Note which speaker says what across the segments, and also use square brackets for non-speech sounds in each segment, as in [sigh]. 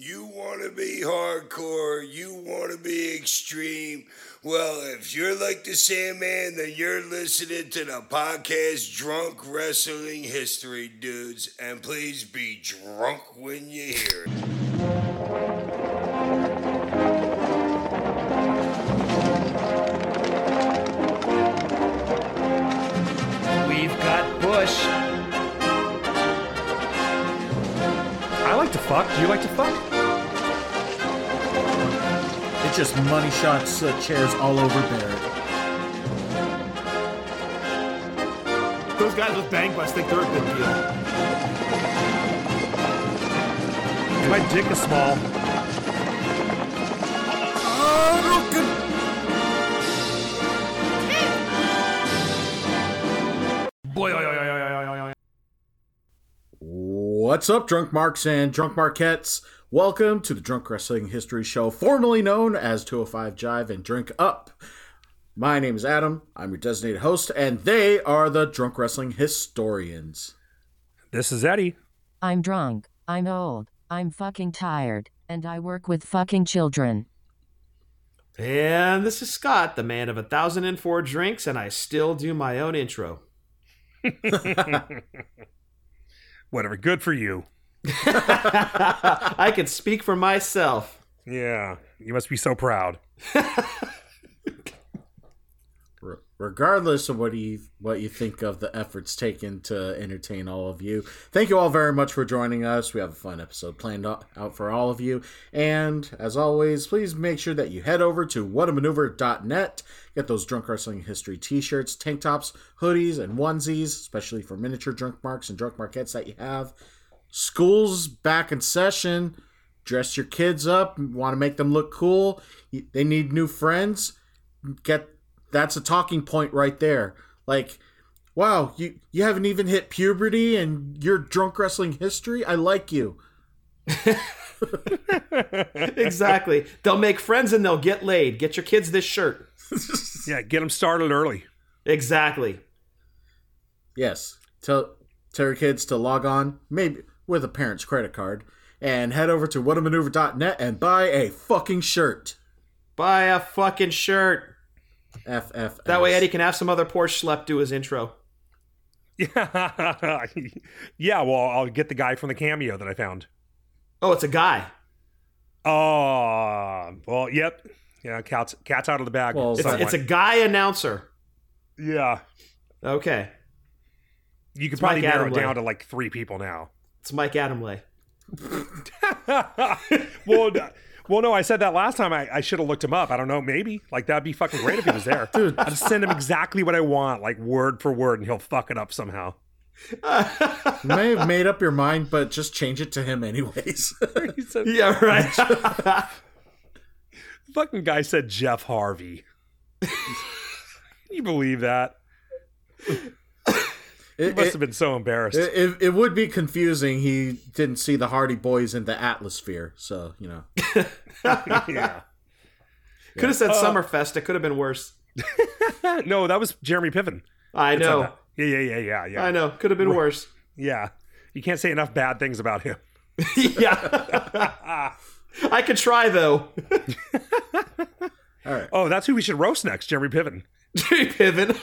Speaker 1: You want to be hardcore, you want to be extreme. Well, if you're like the Sandman, then you're listening to the podcast Drunk Wrestling History Dudes. And please be drunk when you hear it.
Speaker 2: Fuck. Do you like to fuck?
Speaker 3: It's just money shots, uh, chairs all over Barrett.
Speaker 4: Those guys with bang butts think they're a big deal.
Speaker 2: My dick is small.
Speaker 4: Boy, oy, oy, oy, oy, oy, oy, oy.
Speaker 3: What's up, drunk marks and drunk marquettes? Welcome to the Drunk Wrestling History Show, formerly known as 205 Jive and Drink Up. My name is Adam. I'm your designated host, and they are the Drunk Wrestling Historians.
Speaker 2: This is Eddie.
Speaker 5: I'm drunk. I'm old. I'm fucking tired. And I work with fucking children.
Speaker 4: And this is Scott, the man of a thousand and four drinks, and I still do my own intro. [laughs]
Speaker 2: Whatever. Good for you. [laughs]
Speaker 4: I can speak for myself.
Speaker 2: Yeah. You must be so proud. [laughs]
Speaker 3: Re- Regardless of what you what you think of the efforts taken to entertain all of you, thank you all very much for joining us. We have a fun episode planned out out for all of you, and as always, please make sure that you head over to whatamaneuver.net. Get those drunk wrestling history T-shirts, tank tops, hoodies, and onesies, especially for miniature drunk marks and drunk marquettes that you have. School's back in session. Dress your kids up. Want to make them look cool. They need new friends. Get that's a talking point right there. Like, wow, you you haven't even hit puberty and you're drunk wrestling history. I like you. [laughs]
Speaker 4: exactly. They'll make friends and they'll get laid. Get your kids this shirt.
Speaker 2: Yeah. Get them started early.
Speaker 4: Exactly.
Speaker 3: Yes. Tell tell your kids to log on, maybe with a parent's credit card, and head over to whatamaneuver.net and buy a fucking shirt.
Speaker 4: Buy a fucking shirt.
Speaker 3: FF.
Speaker 4: That way Eddie can have some other poor schlep do his intro.
Speaker 2: Yeah. [laughs] yeah. Well, I'll get the guy from the cameo that I found.
Speaker 4: Oh, it's a guy.
Speaker 2: Oh, well, yep. Yeah. Cat's, cat's out of the bag.
Speaker 3: Well,
Speaker 4: It's, it's a guy announcer.
Speaker 2: yeah.
Speaker 4: Okay.
Speaker 2: You could
Speaker 4: It's
Speaker 2: probably
Speaker 4: Mike
Speaker 2: narrow it down to like three people now.
Speaker 4: It's Mike Adamle. [laughs]
Speaker 2: well, n- well, no, I said that last time. I, I should have looked him up. I don't know, maybe like that'd be fucking great if he was there. [laughs]
Speaker 3: Dude.
Speaker 2: I'd send him exactly what I want, like word for word, and he'll fuck it up somehow.
Speaker 3: You may have made up your mind, but just change it to him anyways. [laughs]
Speaker 2: Said, [laughs]
Speaker 4: Yeah, right.
Speaker 2: fucking guy said Jeff Harvey. Can you believe that? He
Speaker 3: it,
Speaker 2: must
Speaker 3: it,
Speaker 2: have been so embarrassed.
Speaker 3: it, it, it would be confusing. He didn't see the Hardy Boys in the Atmosphere, so you know. [laughs]
Speaker 2: yeah.
Speaker 4: Could have said uh, Summerfest. It could have been worse. [laughs]
Speaker 2: No, that was Jeremy Piven.
Speaker 4: I
Speaker 2: that
Speaker 4: know.
Speaker 2: that. Yeah, yeah, yeah, yeah, yeah.
Speaker 4: I know. Could have been worse.
Speaker 2: Yeah. You can't say enough bad things about him. [laughs]
Speaker 4: yeah. I could try though.
Speaker 3: All right.
Speaker 2: Oh, that's who we should roast next, Jeremy Piven.
Speaker 4: Piven.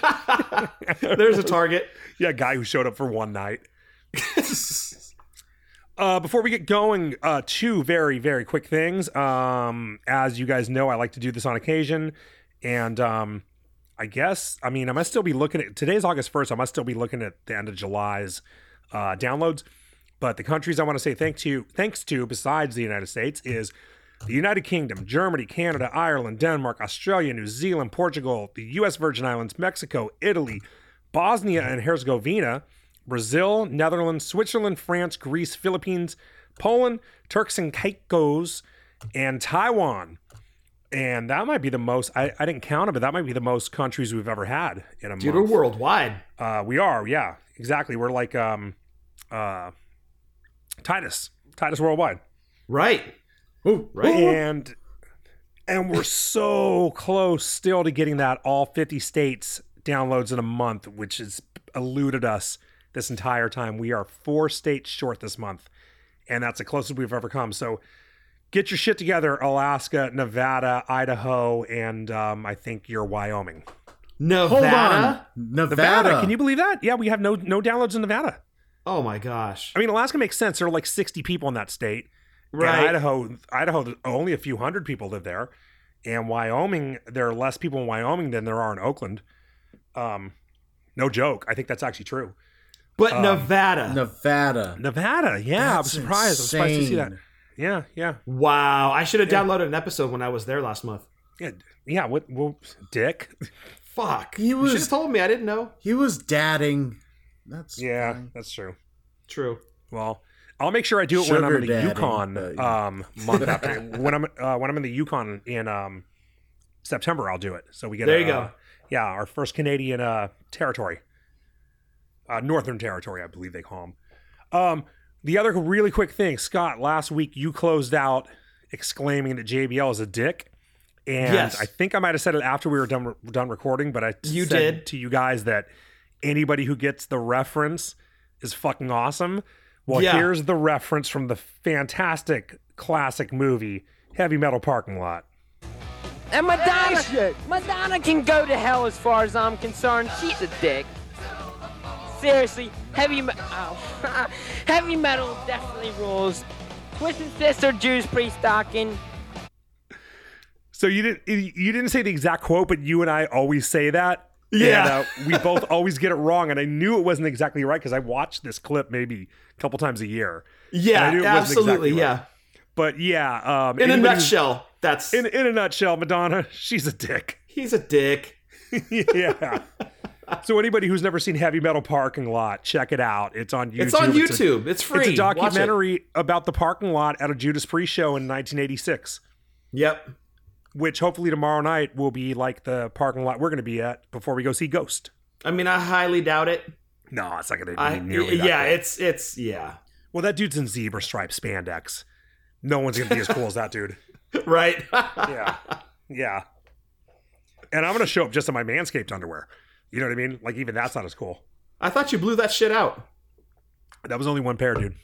Speaker 4: [laughs] There's a target.
Speaker 2: Yeah, guy who showed up for one night. [laughs] uh, before we get going, uh, two very, very quick things. Um, as you guys know, I like to do this on occasion. And um, I guess, I mean, I must still be looking at today's August 1st. I must still be looking at the end of July's uh, downloads. But the countries I want to say thank to, thanks to, besides the United States, is the United Kingdom, Germany, Canada, Ireland, Denmark, Australia, New Zealand, Portugal, the U.S. Virgin Islands, Mexico, Italy, Bosnia and Herzegovina, Brazil, Netherlands, Switzerland, France, Greece, Philippines, Poland, Turks and Caicos, and Taiwan. And that might be the most, I, I didn't count it, but that might be the most countries we've ever had in a
Speaker 4: Dude, we're worldwide.
Speaker 2: Uh, we are, yeah, exactly. We're like um, uh, Titus, Titus Worldwide.
Speaker 4: Right.
Speaker 3: Ooh,
Speaker 4: Right.
Speaker 2: and and we're so close still to getting that all 50 states downloads in a month which has eluded us this entire time we are four states short this month and that's the closest we've ever come so get your shit together, Alaska, Nevada, Idaho, and um, I think you're Wyoming.
Speaker 4: Nevada.
Speaker 3: Hold on, Nevada.
Speaker 2: Nevada. Can you believe that? Yeah, we have no no downloads in Nevada.
Speaker 4: Oh my gosh.
Speaker 2: I mean, Alaska makes sense. There are like 60 people in that state. And Idaho, Idaho, only a few hundred people live there. And Wyoming, there are less people in Wyoming than there are in Oakland. Um, no joke. I think that's actually true.
Speaker 4: But
Speaker 2: Um,
Speaker 4: Nevada.
Speaker 2: Nevada,
Speaker 3: Nevada.
Speaker 2: yeah, I was
Speaker 3: That's
Speaker 2: surprised. I was surprised to see that. Yeah, yeah,
Speaker 4: wow. I should have downloaded an episode when I was there last month.
Speaker 2: yeah, yeah. What, well, Dick?
Speaker 4: Fuck.
Speaker 3: He
Speaker 4: You
Speaker 3: was-
Speaker 4: should have told me. I didn't know.
Speaker 3: He was dadding. That's
Speaker 2: Yeah,
Speaker 3: fine.
Speaker 2: that's true.
Speaker 4: True.
Speaker 2: Well, I'll make sure I do it when I'm in the
Speaker 3: daddy,
Speaker 2: Yukon
Speaker 3: but-
Speaker 2: um, month after when I'm uh, when I'm in the Yukon in um, September. I'll do it. So we get
Speaker 4: There
Speaker 2: a,
Speaker 4: you go.
Speaker 2: uh, yeah, our first Canadian uh, territory, uh, Northern Territory, I believe they call them. Um, the other really quick thing, Scott. Last week you closed out exclaiming that JBL is a dick. And
Speaker 4: Yes.
Speaker 2: I think I might have said it after we were done done recording, but I
Speaker 4: You
Speaker 2: said
Speaker 4: did.
Speaker 2: to you guys that anybody who gets the reference is fucking awesome. Well,
Speaker 4: Yeah.
Speaker 2: here's the reference from the fantastic classic movie Heavy Metal Parking Lot.
Speaker 6: And Madonna, Madonna can go to hell as far as I'm concerned. She's a dick. Seriously, heavy me- [laughs] ow. Oh, [laughs] heavy metal definitely rules. Twisted Sister, Judas Priest rocking.
Speaker 2: So you didn't you didn't say the exact quote, but you and I always say that.
Speaker 4: Yeah.
Speaker 2: And, uh, we both always get it wrong, and I knew it wasn't exactly right because I watched this clip maybe a couple times a year.
Speaker 4: Yeah,
Speaker 2: I knew it wasn't
Speaker 4: absolutely.
Speaker 2: exactly right.
Speaker 4: yeah.
Speaker 2: But yeah, um,
Speaker 4: In a nutshell, that's
Speaker 2: in in a nutshell, Madonna, [laughs] she's a dick. [laughs]
Speaker 4: he's a dick.
Speaker 2: yeah. So anybody who's never seen Heavy Metal Parking Lot, check it out. It's on YouTube.
Speaker 4: It's on
Speaker 2: a-
Speaker 4: YouTube. It's, free.
Speaker 2: It's a
Speaker 4: Watch it.
Speaker 2: documentary about the parking lot at a Judas Priest show in 1986,
Speaker 4: Yep.
Speaker 2: Which hopefully tomorrow night will be like the parking lot we're going to be at before we go see Ghost.
Speaker 4: I mean, I highly doubt it.
Speaker 2: No, it's not going to be nearly
Speaker 4: yeah, it's it's yeah.
Speaker 2: well, that dude's in zebra stripe spandex. No one's going to be as cool as that dude. [laughs]
Speaker 4: Right. [laughs]
Speaker 2: Yeah, yeah. And I'm going to show up just in my manscaped underwear. You know what I mean? Like even that's not as cool.
Speaker 4: I thought you blew that shit out.
Speaker 2: That was only one pair, dude.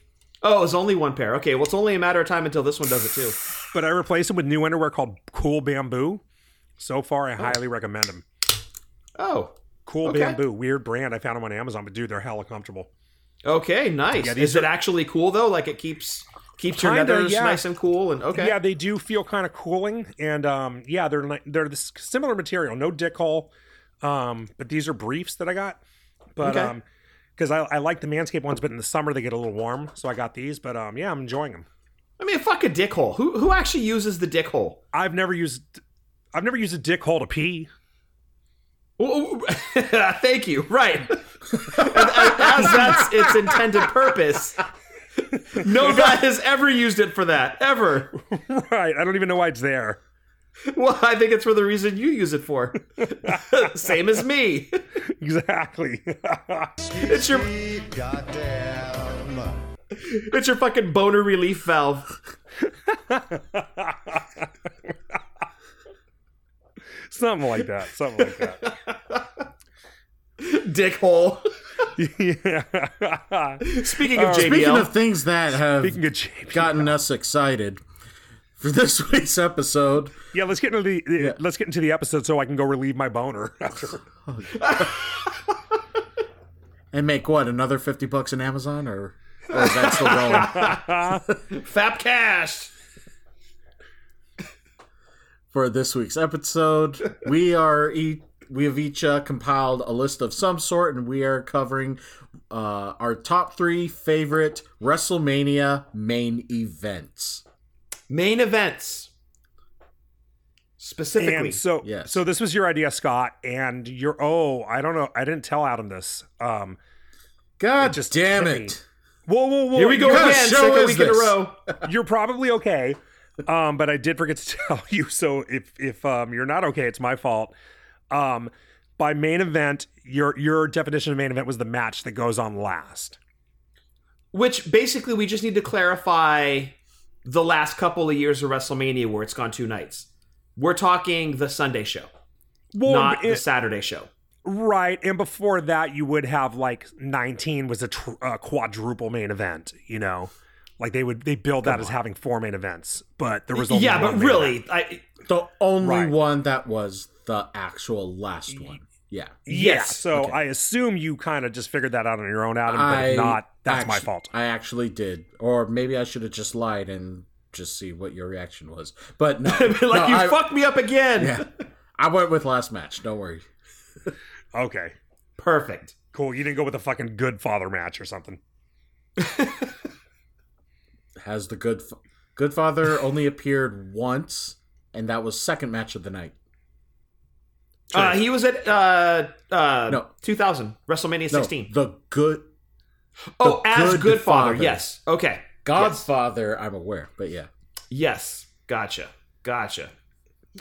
Speaker 4: Oh, it was only one pair. Okay, well, it's only a matter of time until this one does it too.
Speaker 2: But I replaced them with new underwear called Cool Bamboo. So far, I highly recommend them.
Speaker 4: Oh,
Speaker 2: Cool
Speaker 4: Okay.
Speaker 2: Bamboo, weird brand. I found them on Amazon, but dude, they're hella comfortable.
Speaker 4: okay, nice.
Speaker 2: Yeah,
Speaker 4: Is it actually cool though? Like it keeps keeps your
Speaker 2: Kinda,
Speaker 4: nethers
Speaker 2: yeah.
Speaker 4: nice and cool and okay.
Speaker 2: Yeah, they do feel kind of cooling, and um, yeah, they're they're this similar material, no dick hole. Um, but these are briefs that I got. But
Speaker 4: Okay.
Speaker 2: um, because I, I like the Manscaped ones, but in the summer they get a little warm, so I got these. But um, yeah, I'm enjoying them.
Speaker 4: I mean, fuck a dick hole. Who who actually uses the dick hole?
Speaker 2: I've never used I've never used a dick hole to pee. [laughs]
Speaker 4: Thank you. Right. [laughs] As that's its intended purpose. No [laughs] guy has ever used it for that ever.
Speaker 2: right. I don't even know why it's there. [laughs]
Speaker 4: Well, I think it's for the reason you use it for. [laughs] Same as me.
Speaker 2: Exactly. [laughs]
Speaker 4: It's your
Speaker 1: Goddamn.
Speaker 4: it's your fucking boner relief valve.
Speaker 2: Something like that. Something like that.
Speaker 4: Dick hole.
Speaker 2: yeah.
Speaker 4: Speaking of JBL,
Speaker 3: Speaking of things that have
Speaker 2: Speaking of JP,
Speaker 3: gotten us excited for this [laughs] week's episode,
Speaker 2: yeah, let's get into the, the- let's get into the episode so I can go relieve my boner [laughs] after. [laughs]
Speaker 3: and make what another fifty bucks in Amazon, or, or is that still going
Speaker 4: Fap Cash.
Speaker 3: for this week's episode? We are e- we have each uh, compiled a list of some sort, and we are covering uh, our top three favorite WrestleMania main events.
Speaker 4: Main events. Specifically.
Speaker 2: And so,
Speaker 3: Yes.
Speaker 2: so this was your idea, Scott, and you're. Oh, I don't know. I didn't tell Adam this. Um,
Speaker 3: God
Speaker 2: just
Speaker 3: damn
Speaker 2: me.
Speaker 3: it!
Speaker 2: whoa, whoa, whoa!
Speaker 4: Here we go
Speaker 2: You're,
Speaker 4: again,
Speaker 3: show
Speaker 4: second week in a row. [laughs] [laughs]
Speaker 2: you're probably okay. Um, but I did forget to [laughs] tell you. So if if um you're not okay, it's my fault. Um, by main event, your your definition of main event was the match that goes on last.
Speaker 4: Which basically we just need to clarify the last couple of years of WrestleMania where it's gone two nights. We're talking the Sunday show,
Speaker 2: Well,
Speaker 4: not the Saturday show.
Speaker 2: Right, and before that, you would have like 19 was a tr- uh, quadruple main event, you know, Like they would they build that as having four main events, but there was only
Speaker 4: yeah,
Speaker 2: one
Speaker 4: but
Speaker 2: main
Speaker 4: really,
Speaker 2: event.
Speaker 4: I
Speaker 3: The only
Speaker 2: Right.
Speaker 3: one that was the actual last one. Yeah.
Speaker 2: yeah.
Speaker 4: yes,
Speaker 2: So
Speaker 3: okay.
Speaker 2: I assume you kind of just figured that out on your own, Adam. But
Speaker 3: I
Speaker 2: if not, that's my fault.
Speaker 3: I actually did. Or maybe I should have just lied and just see what your reaction was. But no. [laughs]
Speaker 4: like
Speaker 3: no,
Speaker 4: you
Speaker 3: I,
Speaker 4: fucked me up again.
Speaker 3: Yeah. I went with last match. Don't worry.
Speaker 2: Okay,
Speaker 4: Perfect.
Speaker 2: cool. You didn't go with a fucking good father match or something. [laughs]
Speaker 3: Has the good F- good father only appeared once, and that was second match of the night.
Speaker 4: Uh, he was at uh, uh,
Speaker 3: No.
Speaker 4: 2000 WrestleMania
Speaker 3: No,
Speaker 4: 16.
Speaker 3: the good
Speaker 4: oh, as
Speaker 3: Good
Speaker 4: Good Father.
Speaker 3: Father.
Speaker 4: Yes. Okay. Yes.
Speaker 3: Godfather. I'm aware, but yeah.
Speaker 4: Yes. Gotcha. Gotcha.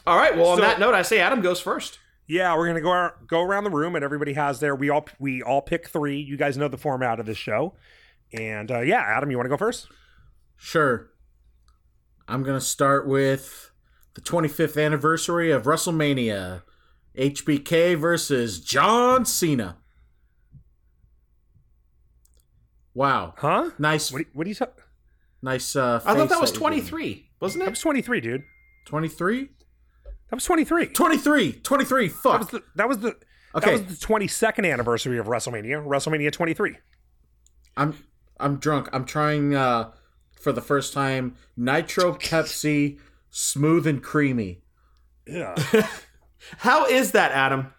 Speaker 4: All right. Well, on that note, I say Adam goes first.
Speaker 2: Yeah, we're gonna go ar- go around the room, and everybody has their. We all we all pick three. You guys know the format of this show, and uh, yeah, Adam, you want to go first?
Speaker 3: Sure. I'm going to start with the 25th anniversary of WrestleMania. HBK versus John Cena. Wow.
Speaker 2: Huh?
Speaker 3: Nice
Speaker 2: What? Do you, what do you? ta-
Speaker 3: nice uh
Speaker 4: I thought
Speaker 3: face
Speaker 4: that was
Speaker 3: you gave me.
Speaker 4: 23, wasn't it?
Speaker 2: That was twenty three, dude.
Speaker 3: 23?
Speaker 2: That was twenty three.
Speaker 3: 23. 23.
Speaker 2: That
Speaker 3: Fuck.
Speaker 2: was the. That was the.
Speaker 3: Okay.
Speaker 2: That was the twenty second anniversary of WrestleMania. WrestleMania twenty three.
Speaker 3: I'm I'm drunk. I'm trying uh for the first time Nitro Pepsi smooth and creamy.
Speaker 2: Yeah. [laughs]
Speaker 4: How is that, Adam?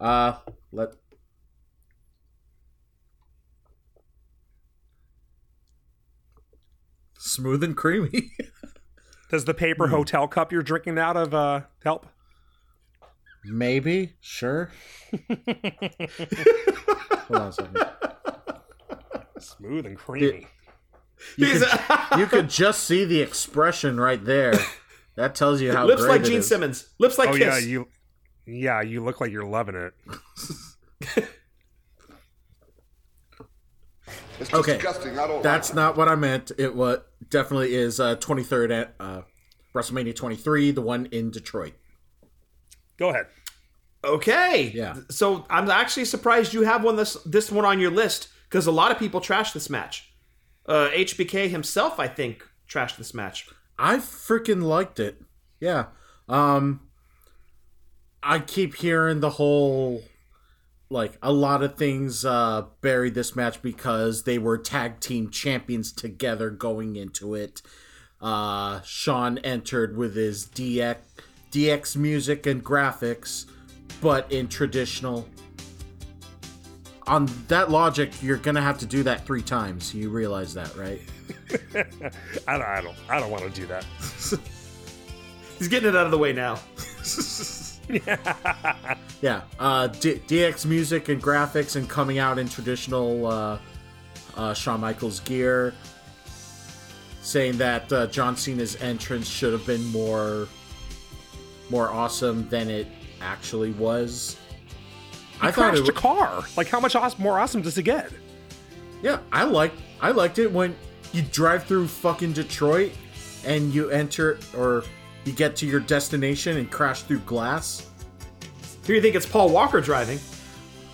Speaker 3: Uh let Smooth and creamy. [laughs]
Speaker 2: Does the paper hotel cup you're drinking out of uh, help?
Speaker 3: Maybe, sure. [laughs] Hold on a second.
Speaker 2: Smooth and creamy.
Speaker 3: You
Speaker 4: He's-
Speaker 3: could, [laughs] you could just see the expression right there. That tells you how
Speaker 4: Lips
Speaker 3: great
Speaker 4: like
Speaker 3: it
Speaker 4: Gene
Speaker 3: is.
Speaker 4: Simmons. Lips like
Speaker 2: oh
Speaker 4: Kiss.
Speaker 2: yeah, you. Yeah, you look like you're loving it. [laughs]
Speaker 7: It's
Speaker 3: Okay,
Speaker 7: disgusting. I don't
Speaker 3: That's
Speaker 7: like
Speaker 3: not what I meant. It was definitely is uh, 23rd at uh, WrestleMania 23, the one in Detroit.
Speaker 2: Go ahead.
Speaker 4: Okay.
Speaker 3: Yeah.
Speaker 4: So I'm actually surprised you have one this this one on your list because a lot of people trash this match. Uh, HBK himself, I think, trashed this match.
Speaker 3: I freaking liked it. Yeah. Um I keep hearing the whole like a lot of things uh buried this match because they were tag team champions together going into it. Uh Shawn entered with his DX DX music and graphics but in traditional on that logic you're going to have to do that 3 times. You realize that, right? [laughs]
Speaker 2: I don't. I don't. I don't want to do that. [laughs]
Speaker 4: He's getting it out of the way now. [laughs] [laughs]
Speaker 3: Yeah, uh, D- DX music and graphics and coming out in traditional uh, uh, Shawn Michaels gear, saying that uh, John Cena's entrance should have been more more awesome than it actually was.
Speaker 2: I
Speaker 3: I thought
Speaker 2: crashed
Speaker 3: it
Speaker 2: a car. Like, how much awesome, more awesome does it get?
Speaker 3: Yeah, I liked I liked it when you drive through fucking Detroit and you enter or you get to your destination and crash through glass.
Speaker 4: Who do you think it's Paul Walker driving?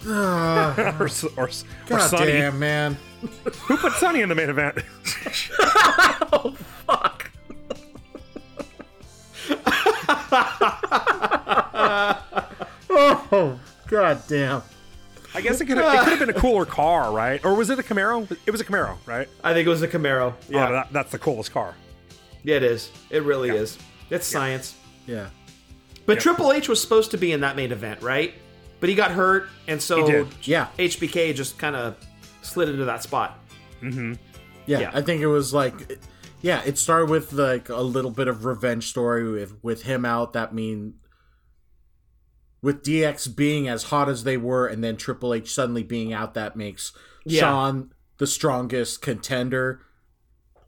Speaker 3: Ah, [laughs]
Speaker 2: or s- or, s- or
Speaker 3: God
Speaker 2: Sonny?
Speaker 3: damn, man.
Speaker 2: Who put Sonny in the main event? [laughs]
Speaker 3: Oh, fuck. oh, god damn.
Speaker 2: I guess it could. It could have been a cooler car, right? Or was it a Camaro? It was a Camaro, right?
Speaker 4: I think it was a Camaro. Yeah,
Speaker 2: Oh, that, that's the coolest car.
Speaker 4: yeah it is. It really is. It's science.
Speaker 3: Yeah.
Speaker 4: But Triple H was supposed to be in that main event, right? But he got hurt, and so
Speaker 3: Yeah.
Speaker 4: HBK just kind of slid into that spot. Mm-hmm.
Speaker 3: Yeah,
Speaker 4: Yeah.
Speaker 3: I think it was like, yeah, it started with like a little bit of revenge story with with him out. That mean with DX being as hot as they were, and then Triple H suddenly being out, that makes
Speaker 4: Yeah.
Speaker 3: Shawn the strongest contender.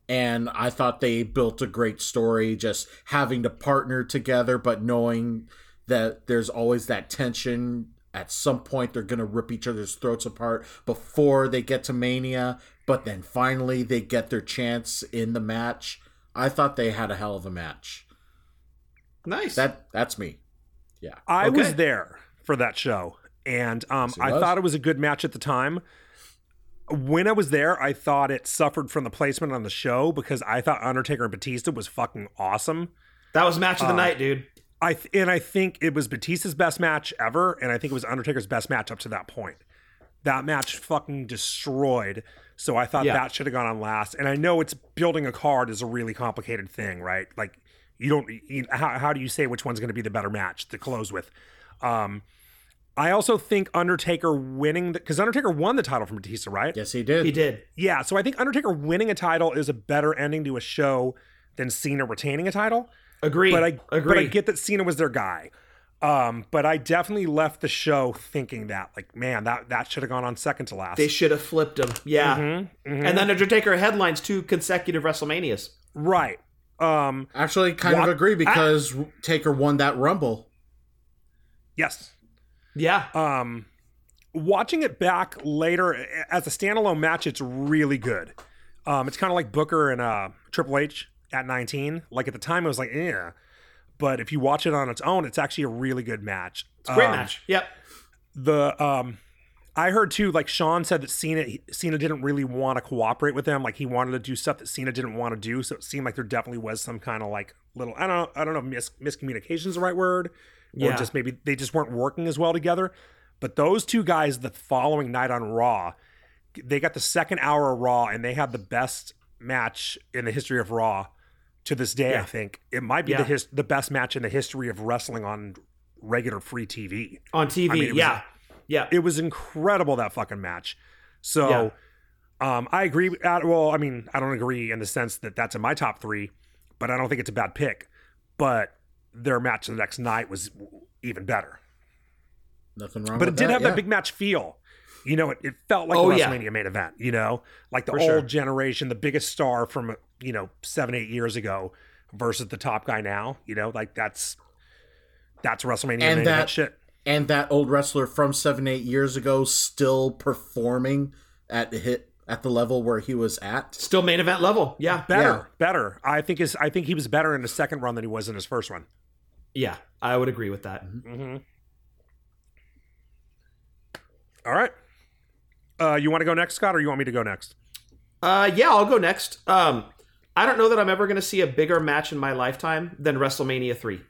Speaker 3: And I thought they built a great story, just having to partner together, but knowing that there's always that tension. At some point, they're going to rip each other's throats apart before they get to Mania, but then finally they get their chance in the match. I thought they had a hell of a match.
Speaker 4: Nice.
Speaker 3: That that's me. Yeah.
Speaker 2: I
Speaker 4: Okay.
Speaker 2: was there for that show, and um,
Speaker 3: Yes,
Speaker 2: I
Speaker 3: was.
Speaker 2: thought it was a good match at the time. When I was there, I thought it suffered from the placement on the show because I thought Undertaker and Batista was fucking awesome.
Speaker 4: That was match of the night, dude.
Speaker 2: I th- and I think it was Batista's best match ever, and I think it was Undertaker's best match up to that point. That match fucking destroyed. So I thought
Speaker 4: Yeah.
Speaker 2: that should have gone on last. And I know it's building a card is a really complicated thing, right? Like you don't. You, how how do you say which one's going to be the better match to close with? Um, I also think Undertaker winning because Undertaker won the title from Batista, right?
Speaker 3: Yes, he did.
Speaker 4: He did.
Speaker 2: Yeah, so I think Undertaker winning a title is a better ending to a show than Cena retaining a title.
Speaker 4: Agree.
Speaker 2: But I
Speaker 4: agree.
Speaker 2: but I get that Cena was their guy. Um, but I definitely left the show thinking that, like, man, that that should have gone on second to last.
Speaker 4: they should have flipped him. Yeah.
Speaker 2: Mm-hmm,
Speaker 4: And then Undertaker headlines two consecutive WrestleManias.
Speaker 2: right. Um,
Speaker 3: Actually, kind
Speaker 2: What?
Speaker 3: of agree because Taker won that Rumble.
Speaker 2: yes.
Speaker 4: Yeah.
Speaker 2: Um, watching it back later as a standalone match, it's really good. Um, it's kind of like Booker and uh, Triple H at 19. Like at the time, it was like, yeah. But if you watch it on its own, it's actually a really good match.
Speaker 4: It's a great
Speaker 2: Um,
Speaker 4: match. Yep.
Speaker 2: the um I heard too, like Shawn said that Cena Cena didn't really want to cooperate with them. Like he wanted to do stuff that Cena didn't want to do. So it seemed like there definitely was some kind of like little I don't know, I don't know if mis- miscommunication is the right word, or
Speaker 4: Yeah.
Speaker 2: just maybe they just weren't working as well together. But those two guys, the following night on Raw, they got the second hour of Raw, and they had the best match in the history of Raw to this day. I think it might be the his, the best match in the history of wrestling on regular free TV
Speaker 4: On TV.
Speaker 2: I mean, it was
Speaker 4: yeah. yeah.
Speaker 2: it was incredible that fucking match. So, um, I agree. Well, I mean, I don't agree in the sense that that's in my top three, but I don't think it's a bad pick. But their match the next night was even better.
Speaker 3: Nothing wrong
Speaker 2: But it did
Speaker 3: that.
Speaker 2: have
Speaker 3: yeah.
Speaker 2: that big match feel. You know, it, it felt like
Speaker 4: Oh,
Speaker 2: a
Speaker 4: yeah.
Speaker 2: WrestleMania main event. You know, like the
Speaker 4: For
Speaker 2: old
Speaker 4: sure.
Speaker 2: generation, the biggest star from you know seven, eight years ago versus the top guy now. You know, like that's that's WrestleMania
Speaker 3: And
Speaker 2: main
Speaker 3: that-
Speaker 2: event shit.
Speaker 3: and that old wrestler from seven eight years ago still performing at the hit at the level where he was at.
Speaker 4: Still main event level. Yeah.
Speaker 2: Better,
Speaker 3: Yeah.
Speaker 2: better. I think is I think he was better in his second run than he was in his first one.
Speaker 4: Yeah. I would agree with that.
Speaker 2: Mm-hmm. All right. Uh, you want to go next, Scott, or you want me to go next?
Speaker 4: Uh, yeah, I'll go next. Um, I don't know that I'm ever going to see a bigger match in my lifetime than WrestleMania 3.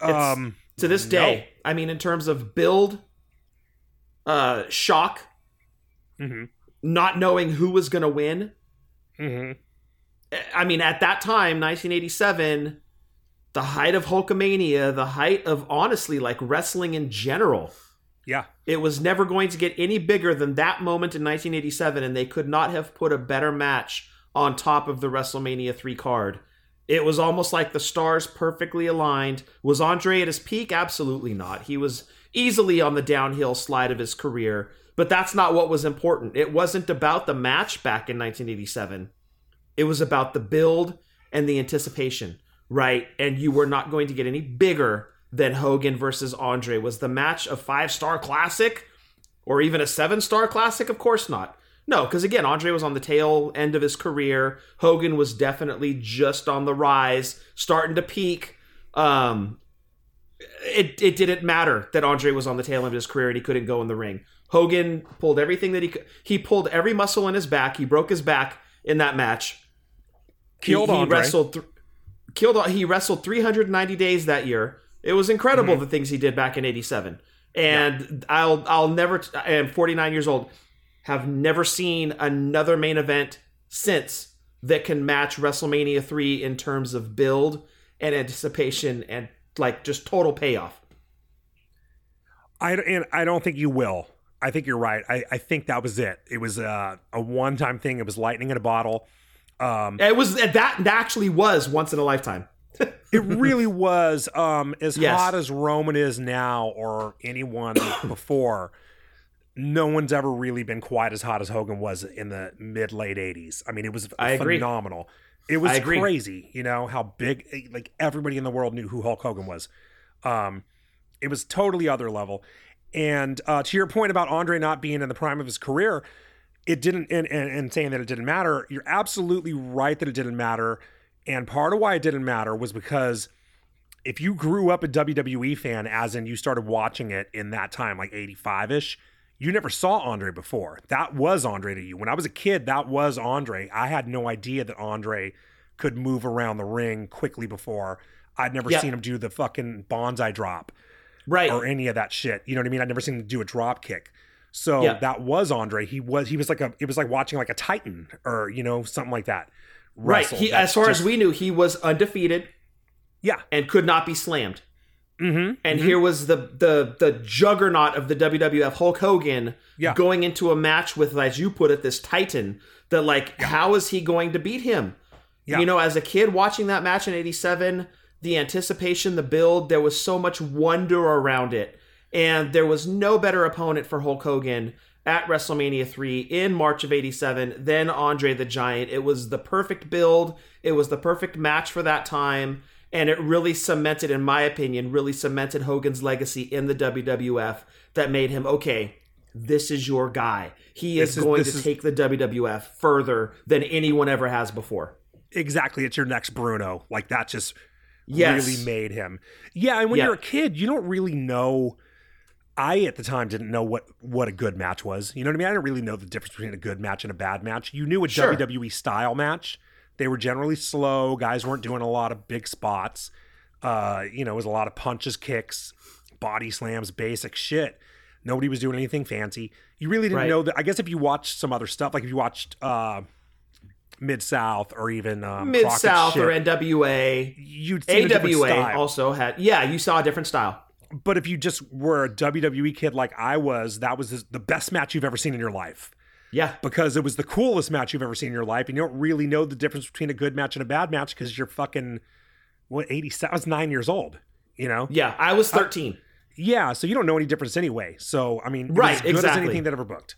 Speaker 2: Um,
Speaker 4: To this day, I mean, in terms of build, uh, shock,
Speaker 2: mm-hmm.
Speaker 4: not knowing who was going to win.
Speaker 2: Mm-hmm.
Speaker 4: I mean, at that time, 1987, the height of Hulkamania, the height of honestly, like wrestling in general.
Speaker 2: yeah,
Speaker 4: It was never going to get any bigger than that moment in 1987, and they could not have put a better match on top of the WrestleMania 3 card. It was almost like the stars perfectly aligned. Was Andre at his peak? Absolutely not. He was easily on the downhill slide of his career, but that's not what was important. It wasn't about the match back in 1987. It was about the build and the anticipation, right? And you were not going to get any bigger than Hogan versus Andre. Was the match a five star classic or even a seven star classic? Of course not. No, because again, Andre was on the tail end of his career. Hogan was definitely just on the rise, starting to peak. Um, it it didn't matter that Andre was on the tail end of his career and he couldn't go in the ring. Hogan pulled everything that he could. He pulled every muscle in his back. He broke his back in that match.
Speaker 2: Killed
Speaker 4: he, he
Speaker 2: Andre.
Speaker 4: wrestled. Th- killed. He wrestled 390 days that year. It was incredible mm-hmm. the things he did back in '87. And I'll I'll never. I am 49 years old. Have never seen another main event since that can match WrestleMania 3 in terms of build and anticipation and like just total payoff.
Speaker 2: I and I don't think you will. I think you're right. I, I think that was it. It was uh, a, a one time thing. It was lightning in a bottle. Um,
Speaker 4: It was that that actually was once in a lifetime. [laughs]
Speaker 2: it really was. Um, as
Speaker 4: Yes.
Speaker 2: hot as Roman is now, or anyone [coughs] before, no one's ever really been quite as hot as Hogan was in the mid late '80s. I mean, it was
Speaker 4: I agree.
Speaker 2: phenomenal. It was crazy. You know how big, like everybody in the world knew who Hulk Hogan was. Um, it was totally other level. And uh, to your point about Andre not being in the prime of his career, it didn't, and, and, and saying that it didn't matter, you're absolutely right that it didn't matter. And part of why it didn't matter was because if you grew up a WWE fan, as in you started watching it in that time, like 85 ish, you never saw Andre before. That was Andre to you. When I was a kid, that was Andre. I had no idea that Andre could move around the ring quickly before. I'd never seen him do the fucking banzai drop
Speaker 4: Right.
Speaker 2: or any of that shit. You know what I mean? I'd never seen him do a drop kick. So
Speaker 4: Yeah.
Speaker 2: that was Andre. He was he was like a it was like watching like a Titan or you know something like that.
Speaker 4: right. He,
Speaker 2: That's
Speaker 4: as far
Speaker 2: just-
Speaker 4: as we knew, he was undefeated
Speaker 2: yeah.
Speaker 4: and could not be slammed.
Speaker 2: Mm-hmm.
Speaker 4: And here was the the the juggernaut of the WWF, Hulk Hogan,
Speaker 2: Yeah.
Speaker 4: going into a match with, as you put it, this Titan. That like, how is he going to beat him?
Speaker 2: Yeah.
Speaker 4: You know, as a kid watching that match in '87, the anticipation, the build, there was so much wonder around it, and there was no better opponent for Hulk Hogan at WrestleMania 3 in March of 87 than Andre the Giant. It was the perfect build, it was the perfect match for that time, and it really cemented, in my opinion, really cemented Hogan's legacy in the WWF that made him okay. This is your guy. He is,
Speaker 2: is-
Speaker 4: going to
Speaker 2: is-
Speaker 4: take the WWF further than anyone ever has before.
Speaker 2: Exactly. It's your next Bruno. Like that just
Speaker 4: Yes.
Speaker 2: really made him. Yeah, and when
Speaker 4: Yeah.
Speaker 2: you're a kid, you don't really know. I at the time didn't know what what a good match was. You know what I mean? I didn't really know the difference between a good match and a bad match. You knew a
Speaker 4: Sure.
Speaker 2: WWE style match. They were generally slow. Guys weren't doing a lot of big spots. Uh, you know, it was a lot of punches, kicks, body slams, basic shit. Nobody was doing anything fancy. You really didn't
Speaker 4: Right.
Speaker 2: know that. I guess if you watched some other stuff, like if you watched uh, Mid South or even um,
Speaker 4: Mid South or NWA.
Speaker 2: you'd see a
Speaker 4: AWA
Speaker 2: style.
Speaker 4: also had, yeah, you saw a different style.
Speaker 2: But if you just were a WWE kid like I was, that was the best match you've ever seen in your life
Speaker 4: Yeah,
Speaker 2: because it was the coolest match you've ever seen in your life, and you don't really know the difference between a good match and a bad match because you're fucking what eighty? I was nine years old. You know,
Speaker 4: yeah. I was 13.
Speaker 2: yeah. So you don't know any difference anyway. So I mean,
Speaker 4: Right,
Speaker 2: as good
Speaker 4: exactly.
Speaker 2: as anything that ever booked.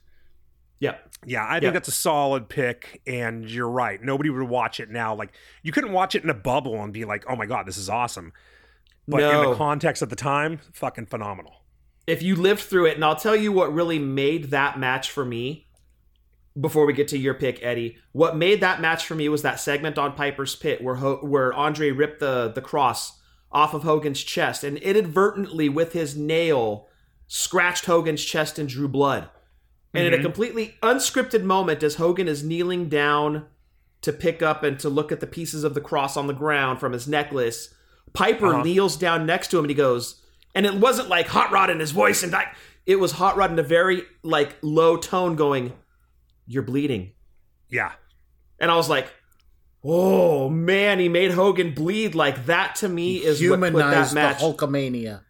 Speaker 4: yeah,
Speaker 2: Yeah, I think
Speaker 4: Yeah.
Speaker 2: that's a solid pick, and you're right. Nobody would watch it now. Like you couldn't watch it in a bubble and be like, "Oh my god, this is awesome." But in the context at the time, fucking phenomenal.
Speaker 4: if you lived through it, and I'll tell you what really made that match for me. Before we get to your pick, Eddie, what made that match for me was that segment on Piper's Pit where Ho- where Andre ripped the the cross off of Hogan's chest and inadvertently with his nail scratched Hogan's chest and drew blood. And in a mm-hmm. completely unscripted moment, as Hogan is kneeling down to pick up and to look at the pieces of the cross on the ground from his necklace, Piper
Speaker 2: Uh-huh.
Speaker 4: kneels down next to him and he goes, and it wasn't like hot rod in his voice and I, it was hot rod in a very like low tone going, "You're bleeding,"
Speaker 2: Yeah,
Speaker 4: and I was like, "Oh man, he made Hogan bleed. Like that." To me, is what put that
Speaker 3: Humanized the
Speaker 4: match
Speaker 3: Hulkamania.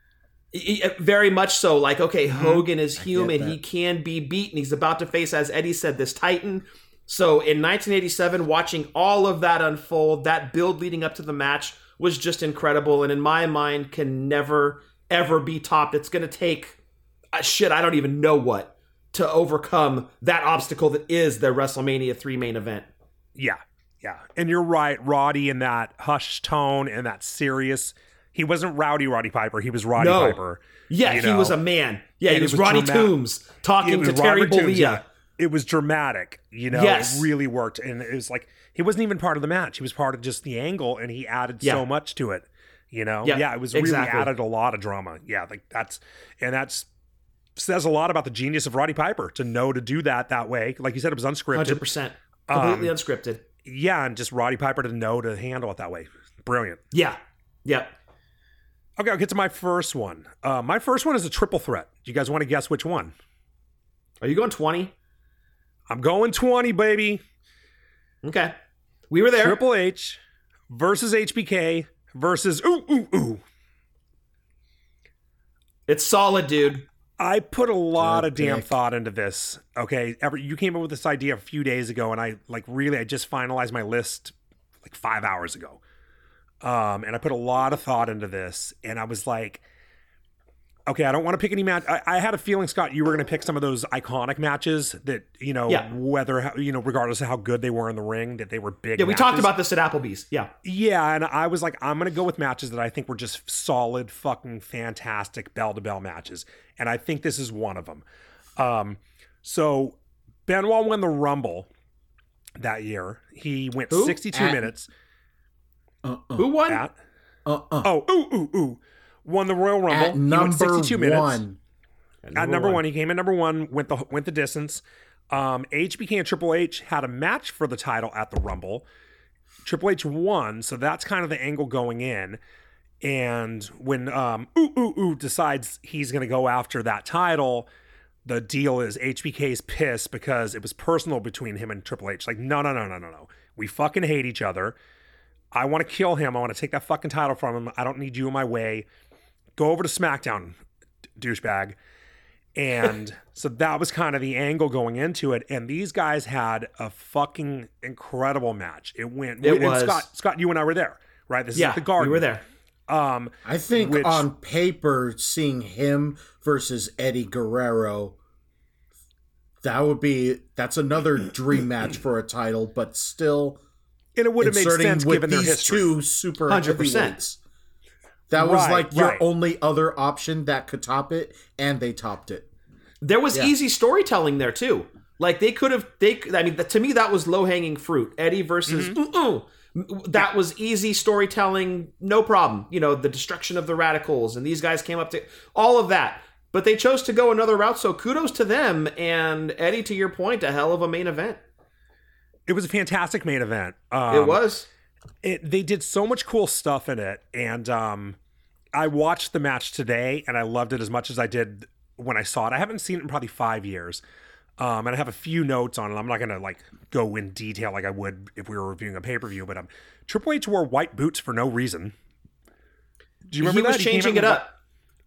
Speaker 4: Very much so. Like okay hogan is human. He can be beaten he's about to face as eddie said this titan. So in 1987 watching all of that unfold that build leading up to the match was just incredible and in my mind can never ever be topped it's going to take uh, shit i don't even know what to overcome that obstacle that is the wrestlemania 3 main event
Speaker 2: yeah, yeah. And you're right, Roddy in that hush tone and that serious. He wasn't rowdy Roddy Piper. He was Roddy
Speaker 4: No.
Speaker 2: Piper.
Speaker 4: yeah
Speaker 2: You
Speaker 4: he was a man yeah
Speaker 2: And
Speaker 4: he
Speaker 2: it
Speaker 4: was,
Speaker 2: was
Speaker 4: ronnie
Speaker 2: dramatic.
Speaker 4: toombs talking to terry
Speaker 2: Robert
Speaker 4: Bollea.
Speaker 2: yeah. It was dramatic, you know.
Speaker 4: Yes.
Speaker 2: It really worked, and it was like he wasn't even part of the match. He was part of just the angle, and he added
Speaker 4: Yeah.
Speaker 2: so much to it. You know,
Speaker 4: Yeah,
Speaker 2: yeah, it was
Speaker 4: exactly.
Speaker 2: really added a lot of drama. Yeah, like that's and that's says a lot about the genius of Roddy Piper to know to do that that way. Like you said, it was unscripted.
Speaker 4: 100% completely
Speaker 2: Um,
Speaker 4: unscripted
Speaker 2: Yeah, and just Roddy Piper to know to handle it that way. Brilliant.
Speaker 4: yeah Yep.
Speaker 2: Okay, I'll get to my first one. Uh, my first one is a triple threat. Do you guys want to guess which one?
Speaker 4: Are you going 20?
Speaker 2: I'm going 20, baby.
Speaker 4: Okay. We were there.
Speaker 2: Triple H versus HBK versus ooh ooh ooh.
Speaker 4: It's solid, dude.
Speaker 2: I put a lot
Speaker 3: Good
Speaker 2: of damn
Speaker 3: pick.
Speaker 2: thought into this. Okay, ever you came up with this idea a few days ago, and I like really I just finalized my list like five hours ago. Um, and I put a lot of thought into this, and I was like, okay, I don't want to pick any match. I, I had a feeling, Scott, you were going to pick some of those iconic matches that you know,
Speaker 4: Yeah.
Speaker 2: whether you know, regardless of how good they were in the ring, that they were big.
Speaker 4: Yeah, we talked about this at Applebee's. Yeah.
Speaker 2: Yeah, and I was like, I'm gonna go with matches that I think were just solid, fucking fantastic bell to bell matches, and I think this is one of them. Um, so Benoit won the Rumble that year. He went
Speaker 4: Who?
Speaker 2: 62
Speaker 3: At-
Speaker 2: minutes
Speaker 3: Uh, uh,
Speaker 4: Who won?
Speaker 2: at
Speaker 3: uh.
Speaker 2: oh ooh ooh ooh won the Royal Rumble.
Speaker 3: At
Speaker 2: He
Speaker 3: number
Speaker 2: went 62 minutes.
Speaker 3: one.
Speaker 2: At number one. he came in number one, went the went the distance. Um, HBK and Triple H had a match for the title at the Rumble. Triple H won, so that's kind of the angle going in. And when um, ooh ooh ooh decides he's going to go after that title, the deal is HBK's pissed because it was personal between him and Triple H. Like, no, no, no, no, no, no. We fucking hate each other. I want to kill him. I want to take that fucking title from him. I don't need you in my way. Go over to SmackDown, douchebag. And [laughs] so that was kind of the angle going into it. And these guys had a fucking incredible match. It went.
Speaker 4: It was.
Speaker 2: Scott, Scott, you and I were there, right? This
Speaker 4: Yeah,
Speaker 2: is at the Garden.
Speaker 4: we were there.
Speaker 2: Um,
Speaker 3: I think
Speaker 2: Which-
Speaker 3: on paper, seeing him versus Eddie Guerrero, that would be that's another dream match for a title, but still
Speaker 2: and it would have made sense given their
Speaker 3: these
Speaker 2: history.
Speaker 3: two super
Speaker 4: 100%.
Speaker 3: heavyweights. That was
Speaker 2: Right,
Speaker 3: like your
Speaker 2: right.
Speaker 3: only other option that could top it, and they topped it.
Speaker 4: There was
Speaker 3: Yeah.
Speaker 4: easy storytelling there too. Like they could have. They. I mean, to me, that was low hanging fruit. Eddie versus.
Speaker 2: Mm-hmm.
Speaker 4: ooh, ooh. That was easy storytelling. No problem. You know, the destruction of the radicals, and these guys came up to all of that. But they chose to go another route. So kudos to them. And Eddie, to your point, a hell of a main event.
Speaker 2: It was a fantastic main event. Um,
Speaker 4: it was.
Speaker 2: It they did so much cool stuff in it and um i watched the match today and i loved it as much as i did when i saw it i haven't seen it in probably five years um and i have a few notes on it i'm not gonna like go in detail like i would if we were reviewing a pay-per-view but um triple h wore white boots for no reason do you remember
Speaker 4: he
Speaker 2: that
Speaker 4: was
Speaker 2: came
Speaker 4: changing
Speaker 2: out
Speaker 4: it
Speaker 2: in
Speaker 4: up.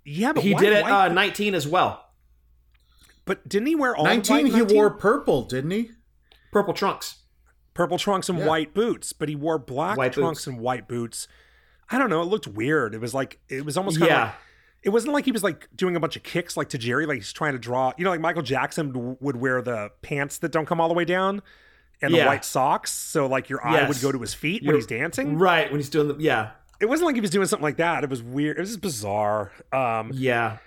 Speaker 2: yeah but
Speaker 4: He
Speaker 2: why
Speaker 4: did it uh, 19 as well.
Speaker 2: but didn't he wear all
Speaker 3: Nineteen,
Speaker 2: white
Speaker 3: he
Speaker 2: 19?
Speaker 3: wore purple, didn't he?
Speaker 4: Purple trunks.
Speaker 2: Purple trunks and
Speaker 3: Yeah.
Speaker 2: white boots, but he wore black
Speaker 4: White
Speaker 2: trunks
Speaker 4: boots.
Speaker 2: and white boots. I don't know. It looked weird. It was like it was almost kind of
Speaker 4: Yeah.
Speaker 2: like it wasn't like he was like doing a bunch of kicks like to Jerry, like he's trying to draw. You know, like Michael Jackson would wear the pants that don't come all the way down and the white socks, so like your eye would go to his feet when
Speaker 4: You're-
Speaker 2: he's dancing.
Speaker 4: Right when he's doing the yeah
Speaker 2: It wasn't like he was doing something like that. It was weird. It was just bizarre. Um,
Speaker 4: yeah.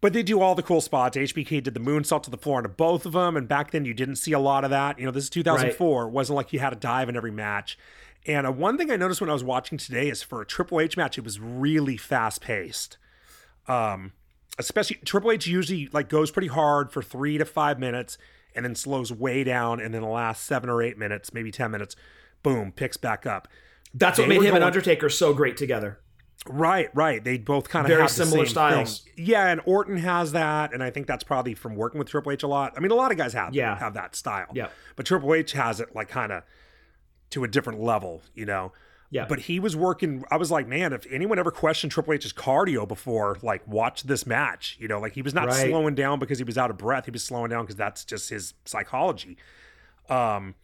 Speaker 2: But they do all the cool spots. HBK did the moonsault to the floor into both of them, and back then you didn't see a lot of that. You know, this is 2004. It wasn't like you had a dive in every match. And uh, one thing I noticed when I was watching today is for a Triple H match, it was really fast paced. Um, especially Triple H usually like goes pretty hard for three to five minutes, and then slows way down, and then the last seven or eight minutes, maybe ten minutes, boom, picks back up.
Speaker 4: That's what made him and Undertaker so great together.
Speaker 2: Right, right. They both kind of
Speaker 4: Very similar styles.
Speaker 2: thing. Yeah, and Orton has that, and I think that's probably from working with Triple H a lot. I mean, a lot of guys have
Speaker 4: Yeah.
Speaker 2: have that style.
Speaker 4: Yeah.
Speaker 2: but Triple H has it like kind of to a different level, you know.
Speaker 4: Yeah.
Speaker 2: But he was working. I was like, man, if anyone ever questioned Triple H's cardio before, like, watch this match. You know, like he was not
Speaker 4: Right.
Speaker 2: slowing down because he was out of breath. He was slowing down because that's just his psychology. Um,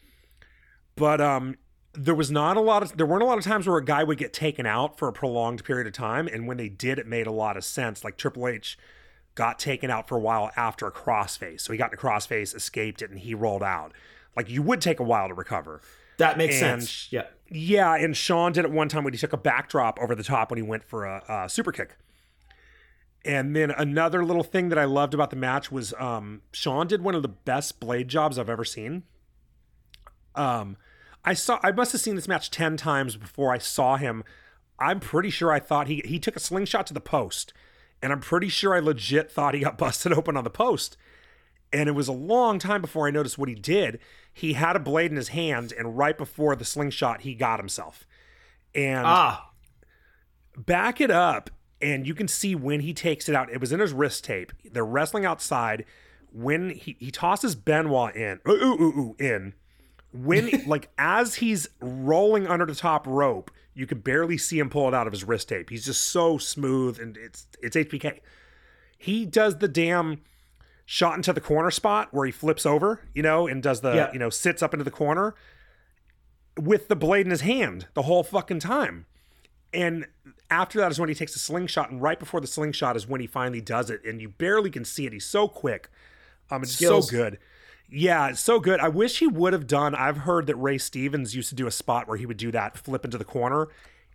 Speaker 2: but um, there was not a lot of there weren't a lot of times where a guy would get taken out for a prolonged period of time, and when they did, it made a lot of sense. Like Triple H got taken out for a while after a crossface, so he got in a crossface, escaped it, and he rolled out. Like you would take a while to recover.
Speaker 4: That makes
Speaker 2: And-
Speaker 4: sense. Yeah.
Speaker 2: Yeah, and Shawn did it one time when he took a backdrop over the top when he went for a, a super kick. And then another little thing that I loved about the match was um, Shawn did one of the best blade jobs I've ever seen. Um, I saw I must have seen this match ten times before I saw him. I'm pretty sure I thought he he took a slingshot to the post, and I'm pretty sure I legit thought he got [laughs] busted open on the post. And it was a long time before I noticed what he did. He had a blade in his hand, and right before the slingshot, he got himself. And
Speaker 4: Ah,
Speaker 2: back it up and you can see when he takes it out it was in his wrist tape they're wrestling outside when he, he tosses benoit in ooh, ooh, ooh, ooh, in when [laughs] like as he's rolling under the top rope you can barely see him pull it out of his wrist tape he's just so smooth and it's it's hbk he does the damn shot into the corner spot where he flips over you know and does the
Speaker 4: Yeah.
Speaker 2: you know sits up into the corner with the blade in his hand the whole fucking time and after that is when he takes the slingshot, and right before the slingshot is when he finally does it, and you barely can see it. He's so quick. Um, it's
Speaker 4: Skills.
Speaker 2: so good. Yeah, it's so good. I wish he would have done. I've heard that Ray Stevens used to do a spot where he would do that flip into the corner,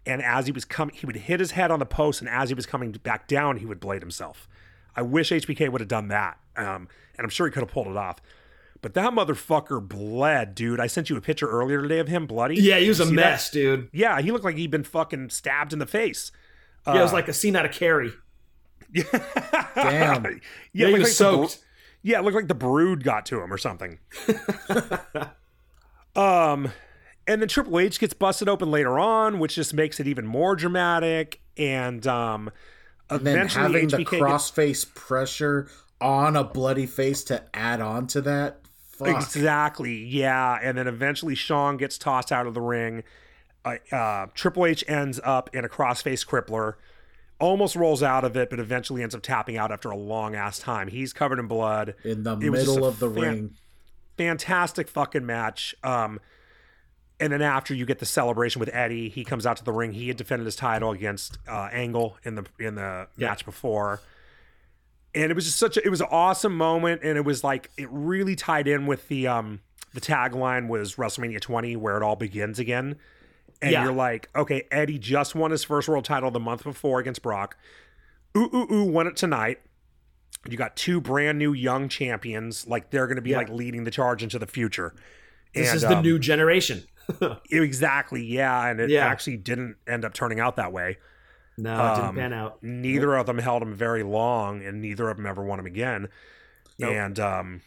Speaker 2: and as he was coming, he would hit his head on the post, and as he was coming back down, he would blade himself. I wish HBK would have done that, um, and I'm sure he could have pulled it off. But that motherfucker bled, dude. I sent you a picture earlier today of him bloody.
Speaker 4: yeah, he was a
Speaker 2: see that?
Speaker 4: mess, dude.
Speaker 2: Yeah, he looked like he'd been fucking stabbed in the face.
Speaker 4: yeah, it was like a scene out of Carrie. [laughs]
Speaker 3: Damn. [laughs]
Speaker 2: yeah,
Speaker 4: Yeah,
Speaker 2: it
Speaker 4: he was
Speaker 2: like the bro-
Speaker 4: soaked.
Speaker 2: Yeah, it looked like the brood got to him or something. [laughs] um, and then Triple H gets busted open later on, which just makes it even more dramatic. And um,
Speaker 3: And then
Speaker 2: eventually
Speaker 3: having the
Speaker 2: HBK gets-
Speaker 3: crossface pressure on a bloody face to add on to that. Fuck.
Speaker 2: Exactly. Yeah. And then eventually Shawn gets tossed out of the ring. Uh, uh, Triple H ends up in a crossface crippler, almost rolls out of it, but eventually ends up tapping out after a long ass time. He's covered in blood.
Speaker 3: in the
Speaker 2: It
Speaker 3: middle of the
Speaker 2: fan-
Speaker 3: ring.
Speaker 2: Fantastic fucking match. Um, and then after you get the celebration with Eddie, he comes out to the ring. He had defended his title against uh, Angle in the in the match before, and it was just such a it was an awesome moment, and it was like it really tied in with the um the tagline was WrestleMania 20, where it all begins again. And
Speaker 4: Yeah.
Speaker 2: you're like, okay, Eddie just won his first world title the month before against Brock. Ooh ooh ooh, won it tonight. You got two brand new young champions, like they're going to be
Speaker 4: Yeah.
Speaker 2: like leading the charge into the future.
Speaker 4: This
Speaker 2: And,
Speaker 4: is the
Speaker 2: um,
Speaker 4: new generation. [laughs]
Speaker 2: Exactly, yeah, and it
Speaker 4: Yeah.
Speaker 2: actually didn't end up turning out that way.
Speaker 4: No, it didn't
Speaker 2: Um,
Speaker 4: pan out.
Speaker 2: Neither of them held him very long, and neither of them ever won him again.
Speaker 4: Nope.
Speaker 2: And um,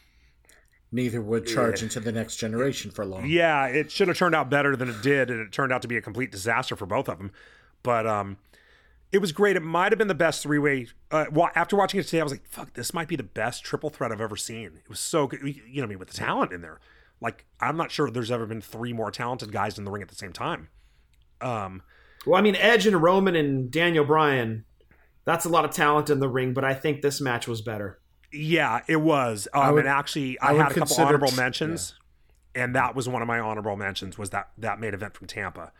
Speaker 3: Neither would charge into the next generation for long.
Speaker 2: yeah, it should have turned out better than it did, and it turned out to be a complete disaster for both of them. But um, it was great. It might have been the best three way. Uh, wa- after watching it today, I was like, "Fuck, this might be the best triple threat I've ever seen." It was so good. You know, what I mean, with the talent in there, like I'm not sure there's ever been three more talented guys in the ring at the same time. Um,
Speaker 4: Well, I mean, Edge and Roman and Daniel Bryan, that's a lot of talent in the ring, but I think this match was better.
Speaker 2: Yeah, it was. Um,
Speaker 3: would-
Speaker 2: and actually,
Speaker 3: I
Speaker 2: I, had a couple honorable mentions, and that was one of my honorable mentions. Was that that main event from Tampa?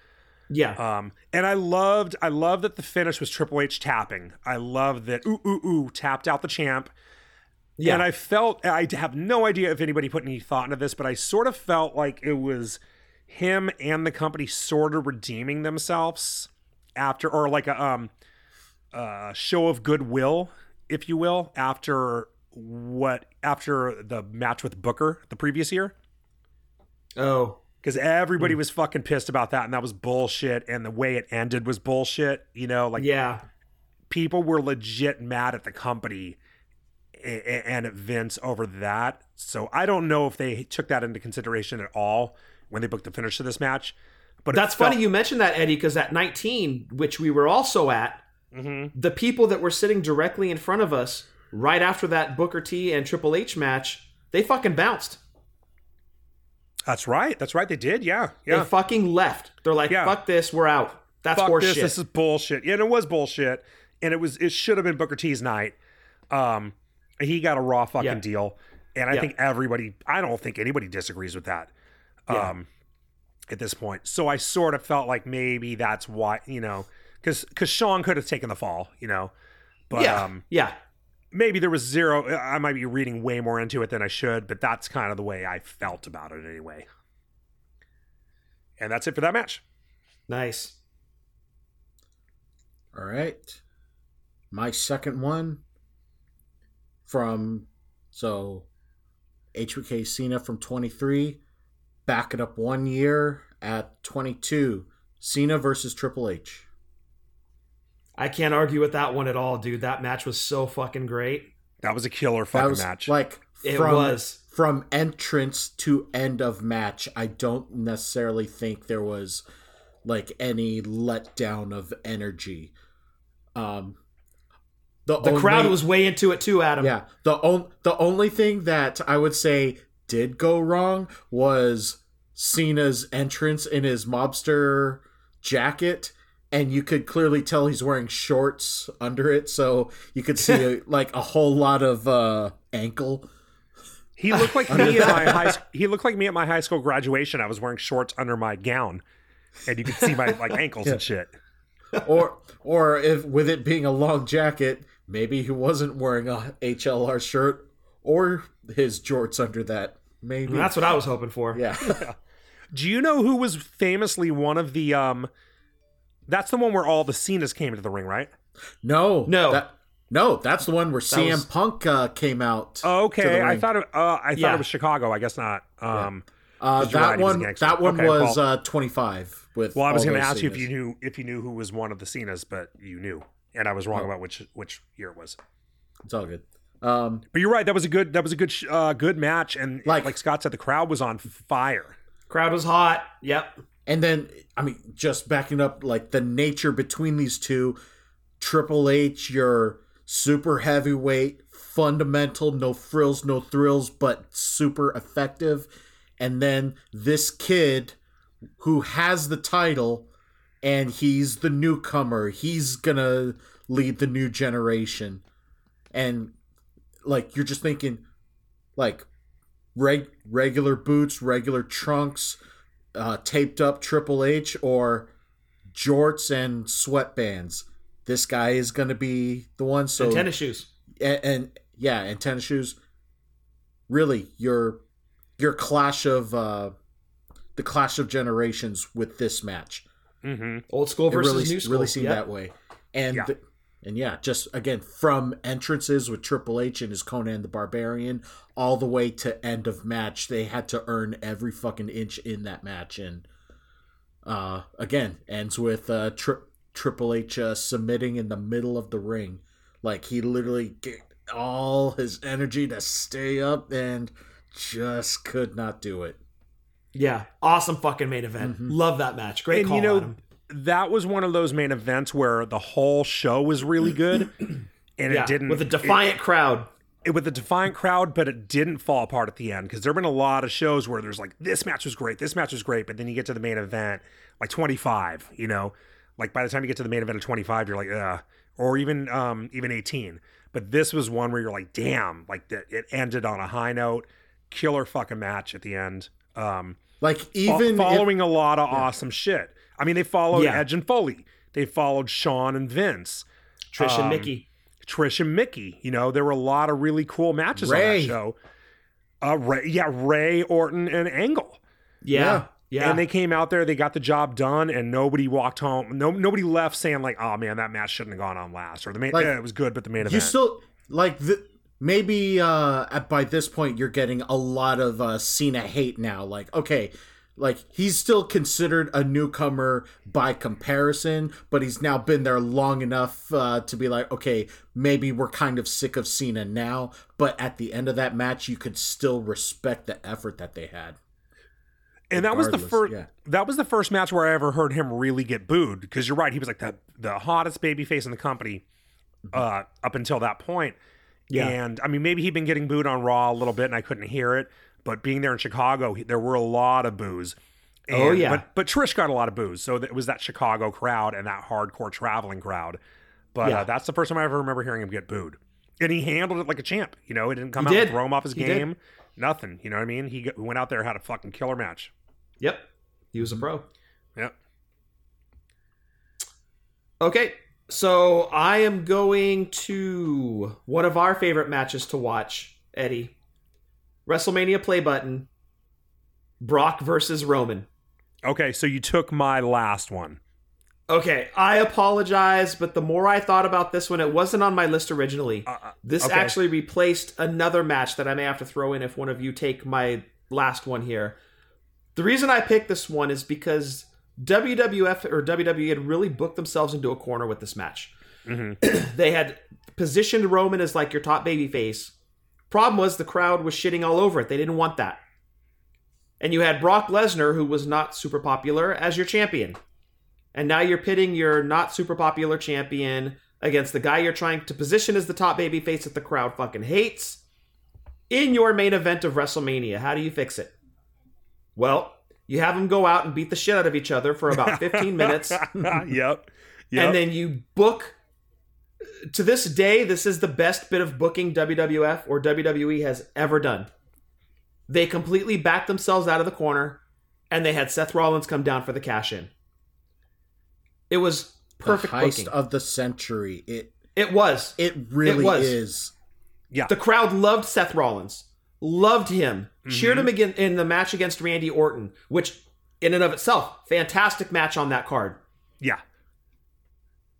Speaker 4: Yeah.
Speaker 2: Um, and I loved, I loved that the finish was Triple H tapping. I loved that ooh ooh ooh tapped out the champ.
Speaker 4: yeah.
Speaker 2: And I felt I have no idea if anybody put any thought into this, but I sort of felt like it was him and the company sort of redeeming themselves after, or like a um, uh, show of goodwill, if you will, after what after the match with Booker the previous year
Speaker 4: oh.
Speaker 2: because everybody was fucking pissed about that and that was bullshit and the way it ended was bullshit you know like
Speaker 4: yeah.
Speaker 2: people were legit mad at the company and at Vince over that so I don't know if they took that into consideration at all when they booked the finish of this match but
Speaker 4: That's
Speaker 2: felt-
Speaker 4: funny you mentioned that, Eddie, because at 19, which we were also at,
Speaker 2: Mhm.
Speaker 4: the people that were sitting directly in front of us right after that Booker T and Triple H match, they fucking bounced.
Speaker 2: that's right that's right they did yeah yeah
Speaker 4: They fucking left. They're like,
Speaker 2: Yeah.
Speaker 4: fuck this, we're out. That's
Speaker 2: fuck
Speaker 4: horseshit.
Speaker 2: this. This is bullshit. Yeah, and it was bullshit. And it was it should have been Booker T's night. Um, he got a raw fucking
Speaker 4: Yeah.
Speaker 2: deal, and I
Speaker 4: Yeah.
Speaker 2: think everybody. I don't think anybody disagrees with that. Um, at this point, so I sort of felt like maybe that's why you know, because because Shawn could have taken the fall, you know, but
Speaker 4: yeah.
Speaker 2: um,
Speaker 4: yeah.
Speaker 2: Maybe there was zero. I might be reading way more into it than I should, but that's kind of the way I felt about it anyway. And that's it for that match.
Speaker 4: Nice.
Speaker 3: All right. My second one from so HBK Cena from 23, back it up one year at 22. Cena versus Triple H.
Speaker 4: I can't argue with that one at all, dude. That match was so fucking great.
Speaker 2: That was a killer
Speaker 3: That
Speaker 2: fucking
Speaker 3: was
Speaker 2: match.
Speaker 3: like
Speaker 4: It
Speaker 3: from,
Speaker 4: was.
Speaker 3: from entrance to end of match. I don't necessarily think there was like any letdown of energy. Um,
Speaker 4: The crowd
Speaker 3: only-
Speaker 4: was way into it too, Adam.
Speaker 3: Yeah. The on, the only thing that I would say did go wrong was Cena's entrance in his mobster jacket and you could clearly tell he's wearing shorts under it so you could see [laughs] like a whole lot of uh ankle.
Speaker 2: He looked like [laughs] me at my high. He looked like me at my high school graduation. I was wearing shorts under my gown, and you could see my like [laughs] ankles and shit.
Speaker 3: Or or if with it being a long jacket, maybe he wasn't wearing a HLR shirt or his jorts under that. Maybe.
Speaker 4: That's what I was hoping for.
Speaker 3: yeah.
Speaker 2: Do you know who was famously one of the? um That's the one where all the Cenas came into the ring, right?
Speaker 3: No,
Speaker 4: No.
Speaker 3: that, no, that's the one where CM
Speaker 4: was-
Speaker 3: Punk uh, came out. to the
Speaker 2: Okay, I thought it, uh, I thought
Speaker 4: Yeah.
Speaker 2: it was Chicago. I guess not. Um,
Speaker 3: uh,
Speaker 2: 'cause you're
Speaker 3: that
Speaker 2: right, he was
Speaker 3: one.
Speaker 2: gangster.
Speaker 3: That one
Speaker 2: Okay,
Speaker 3: was
Speaker 2: well-
Speaker 3: uh, twenty five. With
Speaker 2: well, I was going to
Speaker 3: those
Speaker 2: ask you if you knew if you knew who was one of the Cenas, but you knew. and I was wrong
Speaker 3: Oh.
Speaker 2: about which which year it was.
Speaker 3: It's all good. Um,
Speaker 2: But you're right. That was a good. That was a good. Uh, good match. And
Speaker 3: Like-
Speaker 2: like, Scott said, the crowd was on fire.
Speaker 4: Crowd was hot. Yep.
Speaker 3: And then I mean, just backing up like the nature between these two, Triple H, your super heavyweight, fundamental, no frills, no thrills, but super effective, and then this kid who has the title and he's the newcomer. He's gonna lead the new generation, and like you're just thinking, like reg- regular boots, regular trunks, uh, taped up Triple H, or jorts and sweatbands. This guy is gonna be the one. So
Speaker 4: and tennis shoes.
Speaker 3: and, and yeah, and tennis shoes. Really, your your clash of uh, the clash of generations with this match.
Speaker 2: hmm
Speaker 4: Old school versus
Speaker 3: really,
Speaker 4: new school.
Speaker 3: really seemed
Speaker 4: Yep.
Speaker 3: that way. And
Speaker 2: Yeah.
Speaker 3: th- and yeah, just again from entrances with Triple H and his Conan the Barbarian, all the way to end of match, they had to earn every fucking inch in that match. And uh, again, ends with uh, tri- Triple H uh, submitting in the middle of the ring, like he literally get all his energy to stay up and just could not do it.
Speaker 4: Yeah. Awesome fucking main event.
Speaker 3: Mhm.
Speaker 4: Love that match. Great
Speaker 2: And
Speaker 4: call,
Speaker 2: you know,
Speaker 4: Adam.
Speaker 2: That was one of those main events where the whole show was really good, [clears throat] and
Speaker 4: Yeah.
Speaker 2: it didn't
Speaker 4: with a defiant crowd.
Speaker 2: it, with a defiant crowd, but it didn't fall apart at the end because there've been a lot of shows where there's like this match was great, this match was great, but then you get to the main event like 25, you know, like by the time you get to the main event of 25, you're like, uh, or even um even 18. But this was one where you're like, damn, like that it ended on a high note, killer fucking match at the end. Um,
Speaker 3: Like
Speaker 2: fo-
Speaker 3: even if-
Speaker 2: following a lot of awesome shit. I mean, they followed
Speaker 4: Yeah.
Speaker 2: Edge and Foley, they followed Shawn and Vince.
Speaker 4: Trish
Speaker 2: Um,
Speaker 4: and Mickey.
Speaker 2: Trish and Mickey. You know, there were a lot of really cool matches on that show. Uh, Rey, yeah, Rey, Orton, and Angle.
Speaker 4: Yeah. Yeah.
Speaker 2: And they came out there, they got the job done, and nobody walked home. No, nobody left saying like, "Oh man, that match shouldn't have gone on last," or the main.
Speaker 3: Like,
Speaker 2: yeah, it was good, but the main event.
Speaker 3: you still like the maybe uh at, by this point you're getting a lot of uh Cena hate now like okay like he's still considered a newcomer by comparison but he's now been there long enough uh to be like okay maybe we're kind of sick of Cena now but at the end of that match you could still respect the effort that they had
Speaker 2: and that was the first.
Speaker 3: yeah.
Speaker 2: That was the first match where I ever heard him really get booed. Because you're right, he was like the the hottest baby face in the company uh, up until that point.
Speaker 4: Yeah.
Speaker 2: And I mean, maybe he'd been getting booed on Raw a little bit, and I couldn't hear it. But being there in Chicago, he, there were a lot of boos. And,
Speaker 4: Oh, yeah.
Speaker 2: But but Trish got a lot of boos, so it was that Chicago crowd and that hardcore traveling crowd. But
Speaker 4: Yeah.
Speaker 2: uh, that's the first time I ever remember hearing him get booed, and he handled it like a champ. You know, he didn't come
Speaker 4: He
Speaker 2: out
Speaker 4: did.
Speaker 2: and throw him off his
Speaker 4: He did.
Speaker 2: game. Nothing. You know what I mean? He went out there had a fucking killer match.
Speaker 4: Yep. He was a pro.
Speaker 2: Yep.
Speaker 4: Okay. So I am going to one of our favorite matches to watch, Eddie. WrestleMania play button. Brock versus Roman.
Speaker 2: Okay, so you took my last one.
Speaker 4: Okay, I apologize, but the more I thought about this one, it wasn't on my list originally.
Speaker 2: Uh, uh,
Speaker 4: This
Speaker 2: okay.
Speaker 4: actually replaced another match that I may have to throw in if one of you take my last one here. The reason I picked this one is because WWF or WWE had really booked themselves into a corner with this match.
Speaker 2: Mhm. [clears throat]
Speaker 4: they had positioned Roman as like your top baby face. Problem was the crowd was shitting all over it. They didn't want that. And you had Brock Lesnar, who was not super popular, as your champion. And now you're pitting your not super popular champion against the guy you're trying to position as the top baby face that the crowd fucking hates in your main event of WrestleMania. How do you fix it? Well, you have them go out and beat the shit out of each other for about 15 [laughs] minutes.
Speaker 2: yep. Yep.
Speaker 4: And then you book. To this day, this is the best bit of booking WWF or WWE has ever done. They completely backed themselves out of the corner, and they had Seth Rollins come down for the cash in. It was perfect
Speaker 3: the heist
Speaker 4: booking.
Speaker 3: of the century it
Speaker 4: it was.
Speaker 3: it really
Speaker 4: was.
Speaker 3: is
Speaker 4: The crowd loved Seth Rollins, loved him, cheered mm-hmm. him again in the match against Randy Orton, which, in and of itself, fantastic match on that card.
Speaker 2: yeah.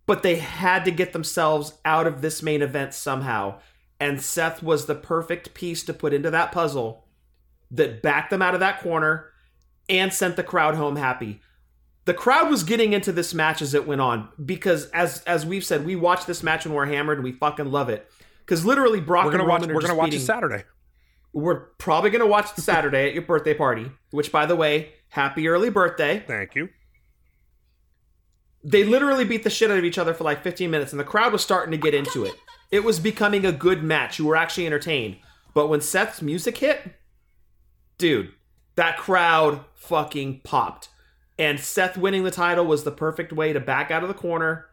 Speaker 4: But they had to get themselves out of this main event somehow. And Seth was the perfect piece to put into that puzzle that backed them out of that corner and sent the crowd home happy. the crowd was getting into this match as it went on because as as we've said, we watch this match when we're hammered and we fucking love it. Because literally, Brock
Speaker 2: We're gonna
Speaker 4: and
Speaker 2: watch.
Speaker 4: Are
Speaker 2: We're gonna watch it Saturday.
Speaker 4: We're probably gonna watch it Saturday at your birthday party. Which, by the way, happy early birthday.
Speaker 2: Thank you.
Speaker 4: They literally beat the shit out of each other for like 15 minutes, and the crowd was starting to get into it. It was becoming a good match. You were actually entertained. But when Seth's music hit, dude, that crowd fucking popped. And Seth winning the title was the perfect way to back out of the corner.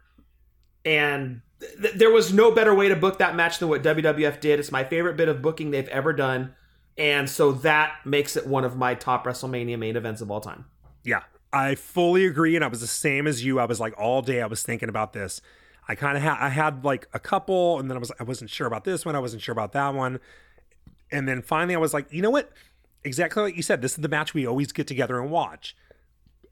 Speaker 4: And th- there was no better way to book that match than what WWF did. It's my favorite bit of booking they've ever done. And so that makes it one of my top WrestleMania main events of all time.
Speaker 2: Yeah, I fully agree, and I was the same as you. I was like all day. I was thinking about this. I kind of had I had like a couple, and then I was I wasn't sure about this one. I wasn't sure about that one, and then finally I was like, you know what? Exactly like you said. This is the match we always get together and watch.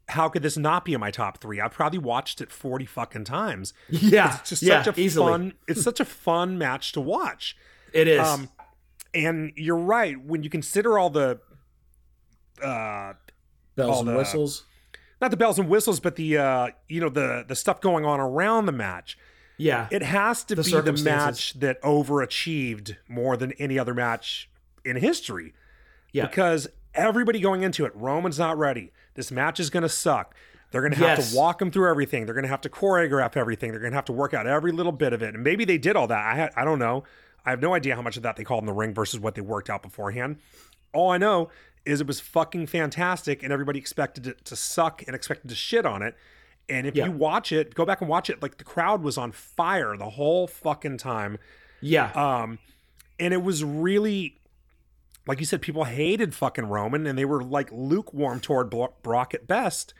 Speaker 2: How could this not be in my top three? I've probably watched it forty fucking times.
Speaker 4: Yeah,
Speaker 2: It's just
Speaker 4: yeah,
Speaker 2: such a
Speaker 4: easily.
Speaker 2: fun. It's such a fun match to watch.
Speaker 4: It is.
Speaker 2: Um, and you're right when you consider all the uh
Speaker 3: Bells
Speaker 2: all
Speaker 3: and
Speaker 2: the-
Speaker 3: whistles.
Speaker 2: Not the bells and whistles, but the uh, you know the the stuff going on around the match.
Speaker 4: yeah.
Speaker 2: It has to
Speaker 4: The
Speaker 2: be the match that overachieved more than any other match in history.
Speaker 4: Yeah.
Speaker 2: Because everybody going into it, Roman's not ready. This match is going to suck. They're going to have
Speaker 4: Yes.
Speaker 2: to walk him through everything. They're going to have to choreograph everything. They're going to have to work out every little bit of it. And maybe they did all that. I had, I don't know. I have no idea how much of that they called in the ring versus what they worked out beforehand. All I know is it was fucking fantastic and everybody expected it to suck and expected to shit on it. And if
Speaker 4: Yeah.
Speaker 2: you watch it, go back and watch it, like the crowd was on fire the whole fucking time.
Speaker 4: Yeah.
Speaker 2: Um, and it was really, like you said, people hated fucking Roman and they were like lukewarm toward Brock at best.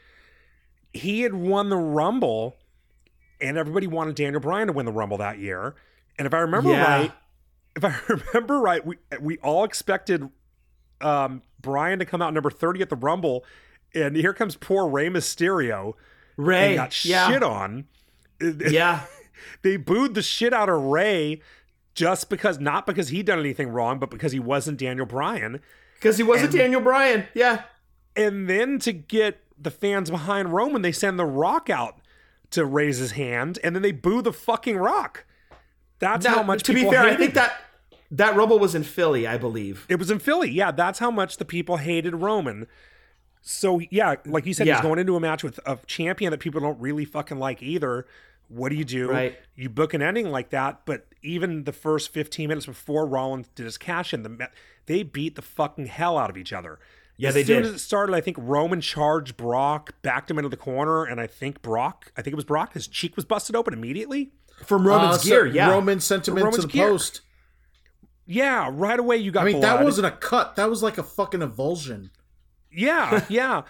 Speaker 2: He had won the Rumble, and everybody wanted Daniel Bryan to win the Rumble that year. And if I remember
Speaker 4: Yeah.
Speaker 2: right, if I [laughs] remember right, we we all expected um, Bryan to come out number thirty at the Rumble, and here comes poor Rey Mysterio Rey. got
Speaker 4: yeah.
Speaker 2: shit on. [laughs]
Speaker 4: yeah.
Speaker 2: they booed the shit out of Rey just because not because he done anything wrong, but because he wasn't Daniel Bryan.
Speaker 4: Because he wasn't
Speaker 2: And-
Speaker 4: Daniel Bryan. Yeah.
Speaker 2: And then to get the fans behind Roman, they send the Rock out to raise his hand, and then they boo the fucking Rock. That's
Speaker 4: Now,
Speaker 2: how much.
Speaker 4: to be fair, I think
Speaker 2: him.
Speaker 4: that that Rumble was in Philly, I believe.
Speaker 2: It was in Philly. Yeah, that's how much the people hated Roman. So yeah, like you said,
Speaker 4: Yeah.
Speaker 2: he's going into a match with a champion that people don't really fucking like either. What do you do?
Speaker 4: Right.
Speaker 2: You book an ending like that, but even the first 15 minutes before Rollins did his cash in, the they beat the fucking hell out of each other.
Speaker 4: Yeah,
Speaker 2: as
Speaker 4: they did.
Speaker 2: as it started, I think Roman charged Brock, backed him into the corner, and I think Brock, I think it was Brock, his cheek was busted open immediately.
Speaker 4: From Roman's
Speaker 3: Uh, so
Speaker 4: gear, yeah.
Speaker 3: Roman sent him
Speaker 2: Roman's
Speaker 3: into the
Speaker 2: gear.
Speaker 3: post.
Speaker 2: Yeah, right away you got
Speaker 3: I mean, that wasn't a cut. That was like a fucking avulsion.
Speaker 2: Yeah, [laughs] yeah.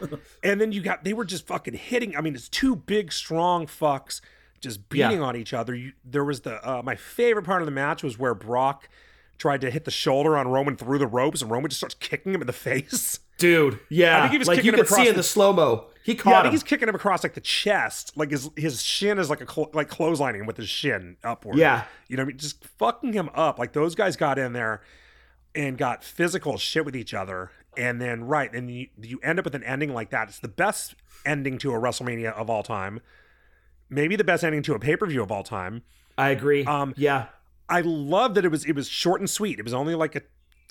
Speaker 2: and then you got they were just fucking hitting. I mean, it's two big, strong fucks just beating
Speaker 4: Yeah.
Speaker 2: on each other. You, there was the uh, my favorite part of the match was where Brock tried to hit the shoulder on Roman through the ropes, and Roman just starts kicking him in the face. [laughs]
Speaker 4: Dude, yeah.
Speaker 2: I think he was
Speaker 4: like
Speaker 2: kicking
Speaker 4: you
Speaker 2: him
Speaker 4: could see in
Speaker 2: the-
Speaker 4: slow mo. He caught
Speaker 2: yeah, I think
Speaker 4: him.
Speaker 2: he's kicking him across like the chest, like his his shin is like a clo- like clotheslining with his shin upward.
Speaker 4: Yeah.
Speaker 2: you know, what I mean, just fucking him up. Like those guys got in there and got physical shit with each other, and then right, and you you end up with an ending like that. It's the best ending to a WrestleMania of all time. Maybe the best ending to a pay per view of all time.
Speaker 4: I agree.
Speaker 2: Um,
Speaker 4: yeah.
Speaker 2: I love that it was it was short and sweet. It was only like a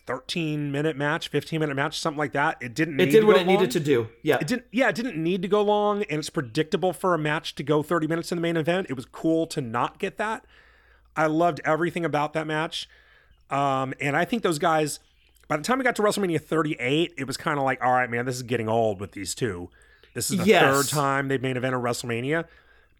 Speaker 2: 13 minute match, 15 minute match, something like that. It didn't.
Speaker 4: It did what it
Speaker 2: long.
Speaker 4: needed to do. Yeah.
Speaker 2: It didn't. Yeah, it didn't need to go long, and it's predictable for a match to go 30 minutes in the main event. It was cool to not get that. I loved everything about that match, um, and I think those guys. By the time we got to WrestleMania 38, it was kind of like, all right, man, this is getting old with these two. This is the
Speaker 4: Yes.
Speaker 2: third time they've main evented WrestleMania,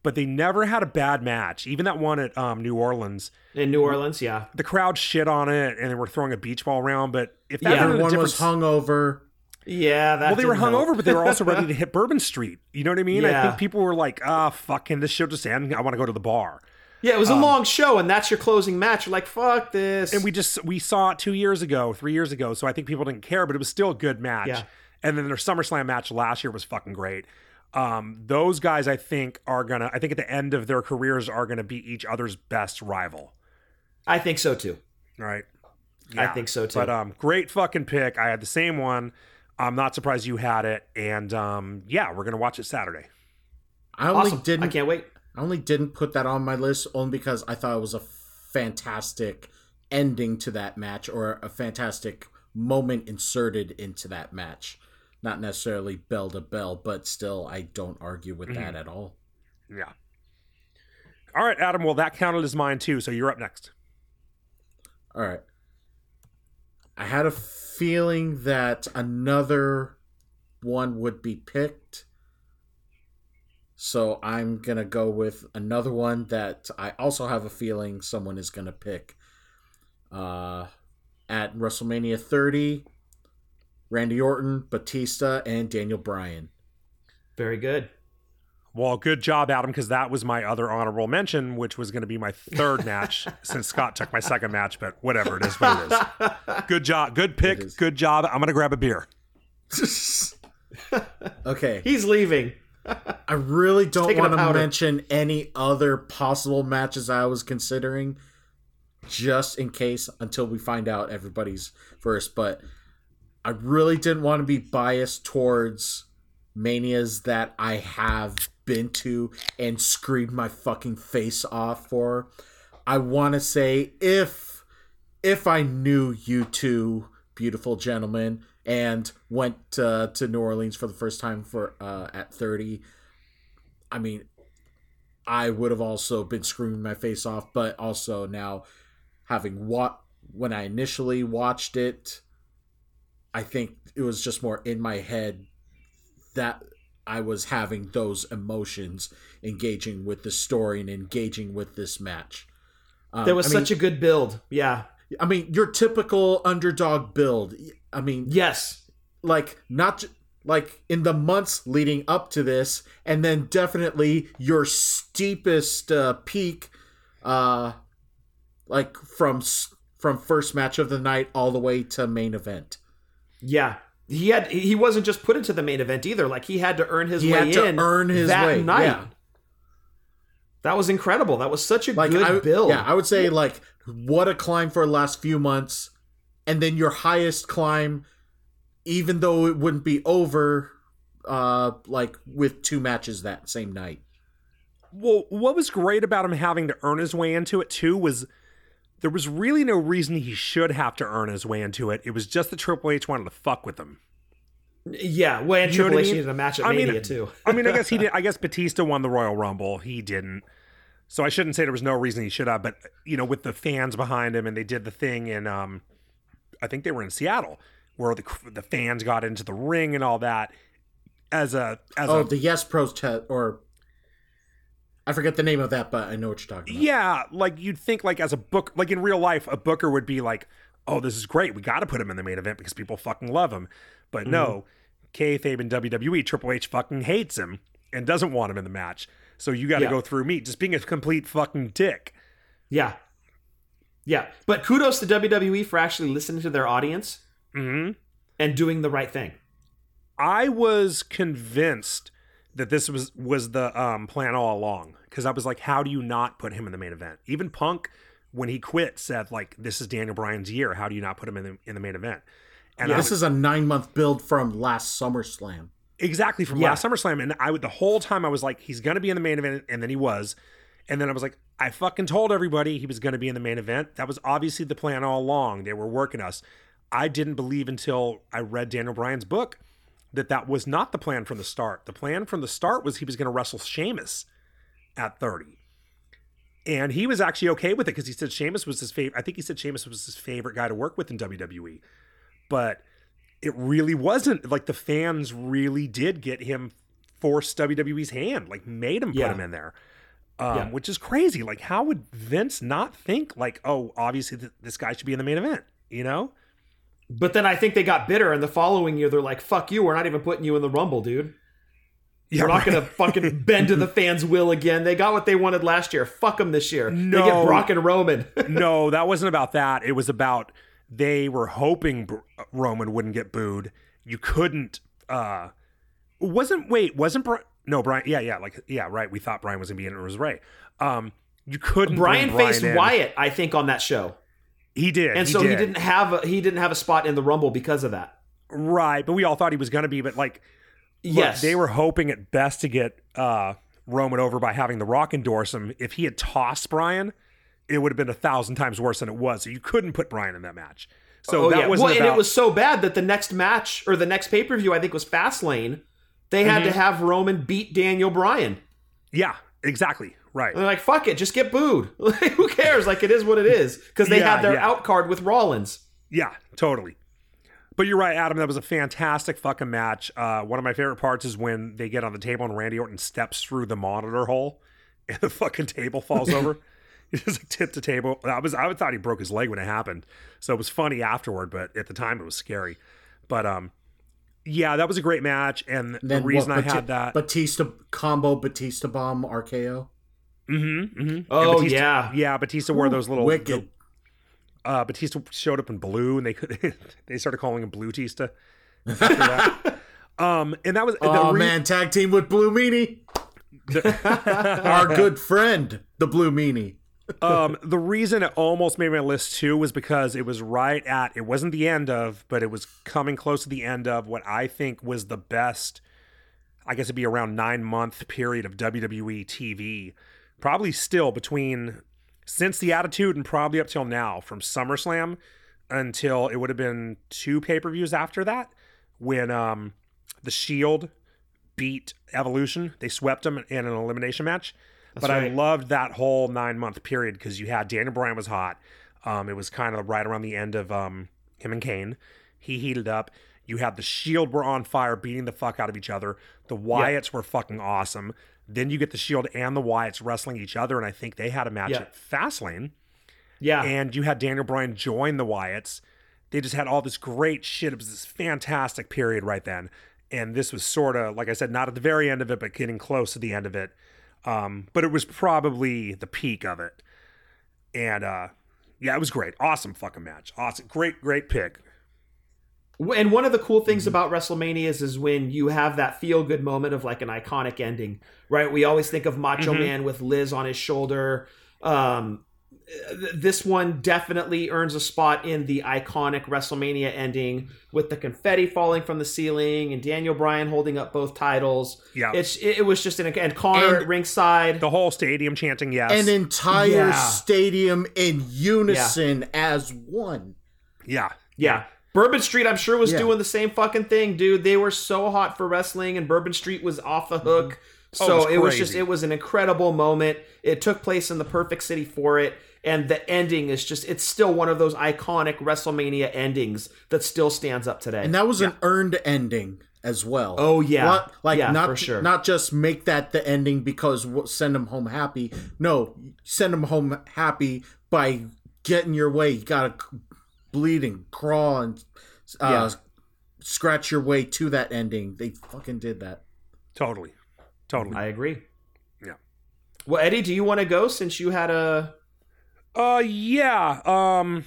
Speaker 2: but they never had a bad match. Even that one at um, New Orleans,
Speaker 4: In New Orleans, yeah.
Speaker 2: the crowd shit on it, and they were throwing a beach ball around. But if that
Speaker 4: Yeah.
Speaker 2: had been a
Speaker 3: Everyone was hungover.
Speaker 4: Yeah, that
Speaker 2: well, they were hungover, but they were also ready [laughs] to hit Bourbon Street. You know what I mean? I think people were like, "Ah, fucking, this show just end. I want to go to the bar."
Speaker 4: Yeah, it was a long show, and that's your closing match. You're like, fuck this.
Speaker 2: Um, And we just we saw it two years ago, three years ago, so I think people didn't care, but it was still a good match.
Speaker 4: Yeah.
Speaker 2: And then their SummerSlam match last year was fucking great. Um, those guys, I think, are gonna. I think at the end of their careers, are gonna be each other's best rival.
Speaker 4: I think so too.
Speaker 2: Right?
Speaker 4: I think so, too.
Speaker 2: But um, great fucking pick. I had the same one. I'm not surprised you had it, and um, yeah, we're gonna watch it Saturday.
Speaker 3: I only
Speaker 4: Awesome.
Speaker 3: didn't
Speaker 4: I can't wait.
Speaker 3: I only didn't put that on my list only because I thought it was a fantastic ending to that match or a fantastic moment inserted into that match. Not necessarily bell to bell, but still, I don't argue with that
Speaker 4: Mm-hmm.
Speaker 3: at all.
Speaker 2: Yeah. All right, Adam. Well, that counted as mine too. So you're up next.
Speaker 3: All right. I had a feeling that another one would be picked. So I'm going to go with another one that I also have a feeling someone is going to pick. Uh, at WrestleMania 30, Randy Orton, Batista, and Daniel Bryan.
Speaker 4: Very good.
Speaker 2: Well, good job, Adam, because that was my other honorable mention, which was going to be my third [laughs] match since Scott took my second match. But whatever, it is what it is. [laughs] Good job, good pick, good job. I'm going to grab a beer. [laughs]
Speaker 3: okay.
Speaker 4: He's leaving.
Speaker 3: I really don't want to mention any other possible matches I was considering, just in case until we find out everybody's first. But I really didn't want to be biased towards manias that I have been to and screamed my fucking face off for. I want to say if if I knew you two beautiful gentlemen and went uh, to New Orleans for the first time for uh, at 30 I mean I would have also been screaming my face off but also now having what when I initially watched it I think it was just more in my head that I was having those emotions engaging with the story and engaging with this match. Um,
Speaker 4: There was
Speaker 3: I mean,
Speaker 4: such a good build. Yeah.
Speaker 3: I mean, your typical underdog build. I mean,
Speaker 4: Yes.
Speaker 3: like not j- like in the months leading up to this, and then definitely your steepest uh, peak, uh, like from from first match of the night all the way to main event.
Speaker 4: Yeah. He had he wasn't just put into the main event either. Like he had to earn his
Speaker 3: He
Speaker 4: way
Speaker 3: had to
Speaker 4: in
Speaker 3: earn his
Speaker 4: that
Speaker 3: way,
Speaker 4: night.
Speaker 3: yeah.
Speaker 4: That was incredible. That was such a
Speaker 3: Like
Speaker 4: good
Speaker 3: I,
Speaker 4: build.
Speaker 3: yeah, I would say like what a climb for the last few months, and then your highest climb, even though it wouldn't be over, uh, like with two matches that same night.
Speaker 2: Well, what was great about him having to earn his way into it too was there was really no reason he should have to earn his way into it. It was just that Triple H wanted to fuck with him.
Speaker 4: yeah. Well, and
Speaker 2: You
Speaker 4: Triple
Speaker 2: I
Speaker 4: H
Speaker 2: mean?
Speaker 4: needed a match at
Speaker 2: I mean-
Speaker 4: Mania too.
Speaker 2: I mean, I guess he [laughs] did. I guess Batista won the Royal Rumble. He didn't. So I shouldn't say there was no reason he should have. But you know, with the fans behind him, and they did the thing in, um, I think they were in Seattle, where the the fans got into the ring and all that. As a as
Speaker 3: Oh,
Speaker 2: a
Speaker 3: the Yes protest, or I forget the name of that, but I know what you're talking about.
Speaker 2: yeah, like you'd think like as a book, like in real life, a booker would be like, "Oh, this is great. We got to put him in the main event because people fucking love him." But no, kayfabe in WWE, Triple H fucking hates him and doesn't want him in the match. So you got to
Speaker 4: Yeah.
Speaker 2: go through me, just being a complete fucking dick.
Speaker 4: Yeah. Yeah. But kudos to WWE for actually listening to their audience
Speaker 2: hmm
Speaker 4: and doing the right thing.
Speaker 2: I was convinced that this was was the um, plan all along because I was like, how do you not put him in the main event? Even Punk, when he quit, said like, this is Daniel Bryan's year. How do you not put him in the in the main event? And I
Speaker 3: This
Speaker 2: was,
Speaker 3: is a nine month build from last SummerSlam.
Speaker 2: exactly from
Speaker 4: Yeah.
Speaker 2: last SummerSlam, and I would the whole time I was like, he's gonna be in the main event, and then he was. And then I was like, I fucking told everybody he was going to be in the main event. That was obviously the plan all along. They were working us. I didn't believe until I read Daniel Bryan's book that that was not the plan from the start. The plan from the start was he was going to wrestle Sheamus at 30. And he was actually okay with it because he said Sheamus was his favorite. I think he said Sheamus was his favorite guy to work with in WWE. But it really wasn't. Like the fans really did get him forced WWE's hand, like made him put him in there. Um,
Speaker 4: Yeah.
Speaker 2: Which is crazy. Like, how would Vince not think, like, oh, obviously th- this guy should be in the main event, you know?
Speaker 4: But then I think they got bitter, and the following year they're like, "Fuck you! We're not even putting you in the Rumble, dude.
Speaker 2: Yeah,
Speaker 4: We're not
Speaker 2: right.
Speaker 4: gonna fucking [laughs] bend to the fans' will again. They got what they wanted last year. Fuck them this year. They get Brock and Roman. [laughs]
Speaker 2: no, that wasn't about that. It was about they were hoping Br- Roman wouldn't get booed. You couldn't. uh Wasn't wait? Wasn't Bryan? No, Bryan. Yeah, yeah, like yeah, right. We thought Bryan was gonna be in it. It was Rey. Um, you couldn't.
Speaker 4: Bryan
Speaker 2: bring
Speaker 4: faced
Speaker 2: in.
Speaker 4: Wyatt, I think, on that show,
Speaker 2: He did,
Speaker 4: and so he didn't have a, he didn't have a spot in the Rumble because of that.
Speaker 2: Right, but we all thought he was gonna be. But like, look,
Speaker 4: Yes,
Speaker 2: they were hoping at best to get uh Roman over by having The Rock endorse him. If he had tossed Bryan, it would have been a thousand times worse than it was. So you couldn't put Bryan in that match. So
Speaker 4: oh
Speaker 2: that
Speaker 4: yeah,
Speaker 2: was
Speaker 4: well, and it was so bad that the next match or the next pay per view, I think was Fastlane. They had
Speaker 2: Mm-hmm.
Speaker 4: to have Roman beat Daniel Bryan.
Speaker 2: yeah, exactly right.
Speaker 4: And they're like, "Fuck it, just get booed. [laughs] Like, who cares? Like, it is what it is." Because they
Speaker 2: Yeah,
Speaker 4: had their
Speaker 2: yeah.
Speaker 4: out card with Rollins.
Speaker 2: Yeah, totally. But you're right, Adam. That was a fantastic fucking match. Uh, one of my favorite parts is when they get on the table and Randy Orton steps through the monitor hole, [laughs] and the fucking table falls over. [laughs] He just like, tipped the table. I was I thought he broke his leg when it happened, so it was funny afterward. But at the time, it was scary. But um, yeah, that was a great match, and
Speaker 3: Then
Speaker 2: the reason
Speaker 3: what,
Speaker 2: I
Speaker 3: Bati-
Speaker 2: had that.
Speaker 3: Batista combo, Batista bomb, RKO.
Speaker 2: Mm-hmm, mm-hmm.
Speaker 4: Oh, yeah.
Speaker 2: yeah. Batista wore those little
Speaker 3: Wicked.
Speaker 2: uh, Batista showed up in blue, and they could [laughs] they started calling him Blue Tista. [laughs] um, and that was the
Speaker 3: Oh
Speaker 2: re-
Speaker 3: man, tag team with Blue Meanie. [laughs] Our good friend, the Blue Meanie.
Speaker 2: um, the reason it almost made my list too was because it was right at it wasn't the end of, but it was coming close to the end of what I think was the best. I guess it'd be around nine month period of WWE TV, probably still between since the Attitude and probably up till now, from SummerSlam until it would have been two pay per views after that, when um the Shield beat Evolution, they swept them in an elimination match. but I loved that whole nine month period because you had Daniel Bryan was hot. Um, it was kind of right around the end of um, him and Kane. He heated up. You had the Shield were on fire, beating the fuck out of each other. The Wyatts were fucking awesome. Then you get the Shield and the Wyatts wrestling each other, and I think they had a match
Speaker 4: Yeah.
Speaker 2: at Fastlane.
Speaker 4: Yeah,
Speaker 2: And you had Daniel Bryan join the Wyatts. They just had all this great shit. It was this fantastic period right then. And this was sort of, like I said, not at the very end of it, but getting close to the end of it. Um, but it was probably the peak of it. And uh, yeah, it was great. Awesome fucking match. Awesome. Great, great pick.
Speaker 4: And one of the cool
Speaker 2: Mm-hmm.
Speaker 4: things about WrestleMania is, is when you have that feel good moment of like an iconic ending, right? We always think of Macho
Speaker 2: Mhm.
Speaker 4: Man with Liz on his shoulder. Um, this one definitely earns a spot in the iconic WrestleMania ending with the confetti falling from the ceiling and Daniel Bryan holding up both titles.
Speaker 2: Yeah.
Speaker 4: It's it, it was just an and Connor
Speaker 3: And-
Speaker 4: at ringside.
Speaker 2: The whole stadium chanting yes.
Speaker 3: An entire
Speaker 4: Yeah.
Speaker 3: stadium in unison as one.
Speaker 2: yeah.
Speaker 4: Yeah. Bourbon Street, I'm sure, was
Speaker 3: Yeah.
Speaker 4: doing the same fucking thing, dude. They were so hot for wrestling, and Bourbon Street was off the hook. Mm-hmm.
Speaker 2: Oh,
Speaker 4: So
Speaker 2: it was
Speaker 4: it was just, it was an incredible moment. It took place in the perfect city for it. And the ending is just, it's still one of those iconic WrestleMania endings that still stands up today.
Speaker 3: And that was an earned ending as well.
Speaker 4: Oh, yeah.
Speaker 3: Not- like
Speaker 4: Yeah,
Speaker 3: not
Speaker 4: for sure.
Speaker 3: not just make that the ending because we'll send them home happy. No, send them home happy by getting your way. You gotta bleeding, crawl, and uh,
Speaker 4: Yeah.
Speaker 3: scratch your way to that ending. They fucking did that.
Speaker 2: Totally. Totally.
Speaker 4: I agree.
Speaker 2: Yeah.
Speaker 4: Well, Eddie, do you want to go since you had a.
Speaker 2: Uh yeah. Um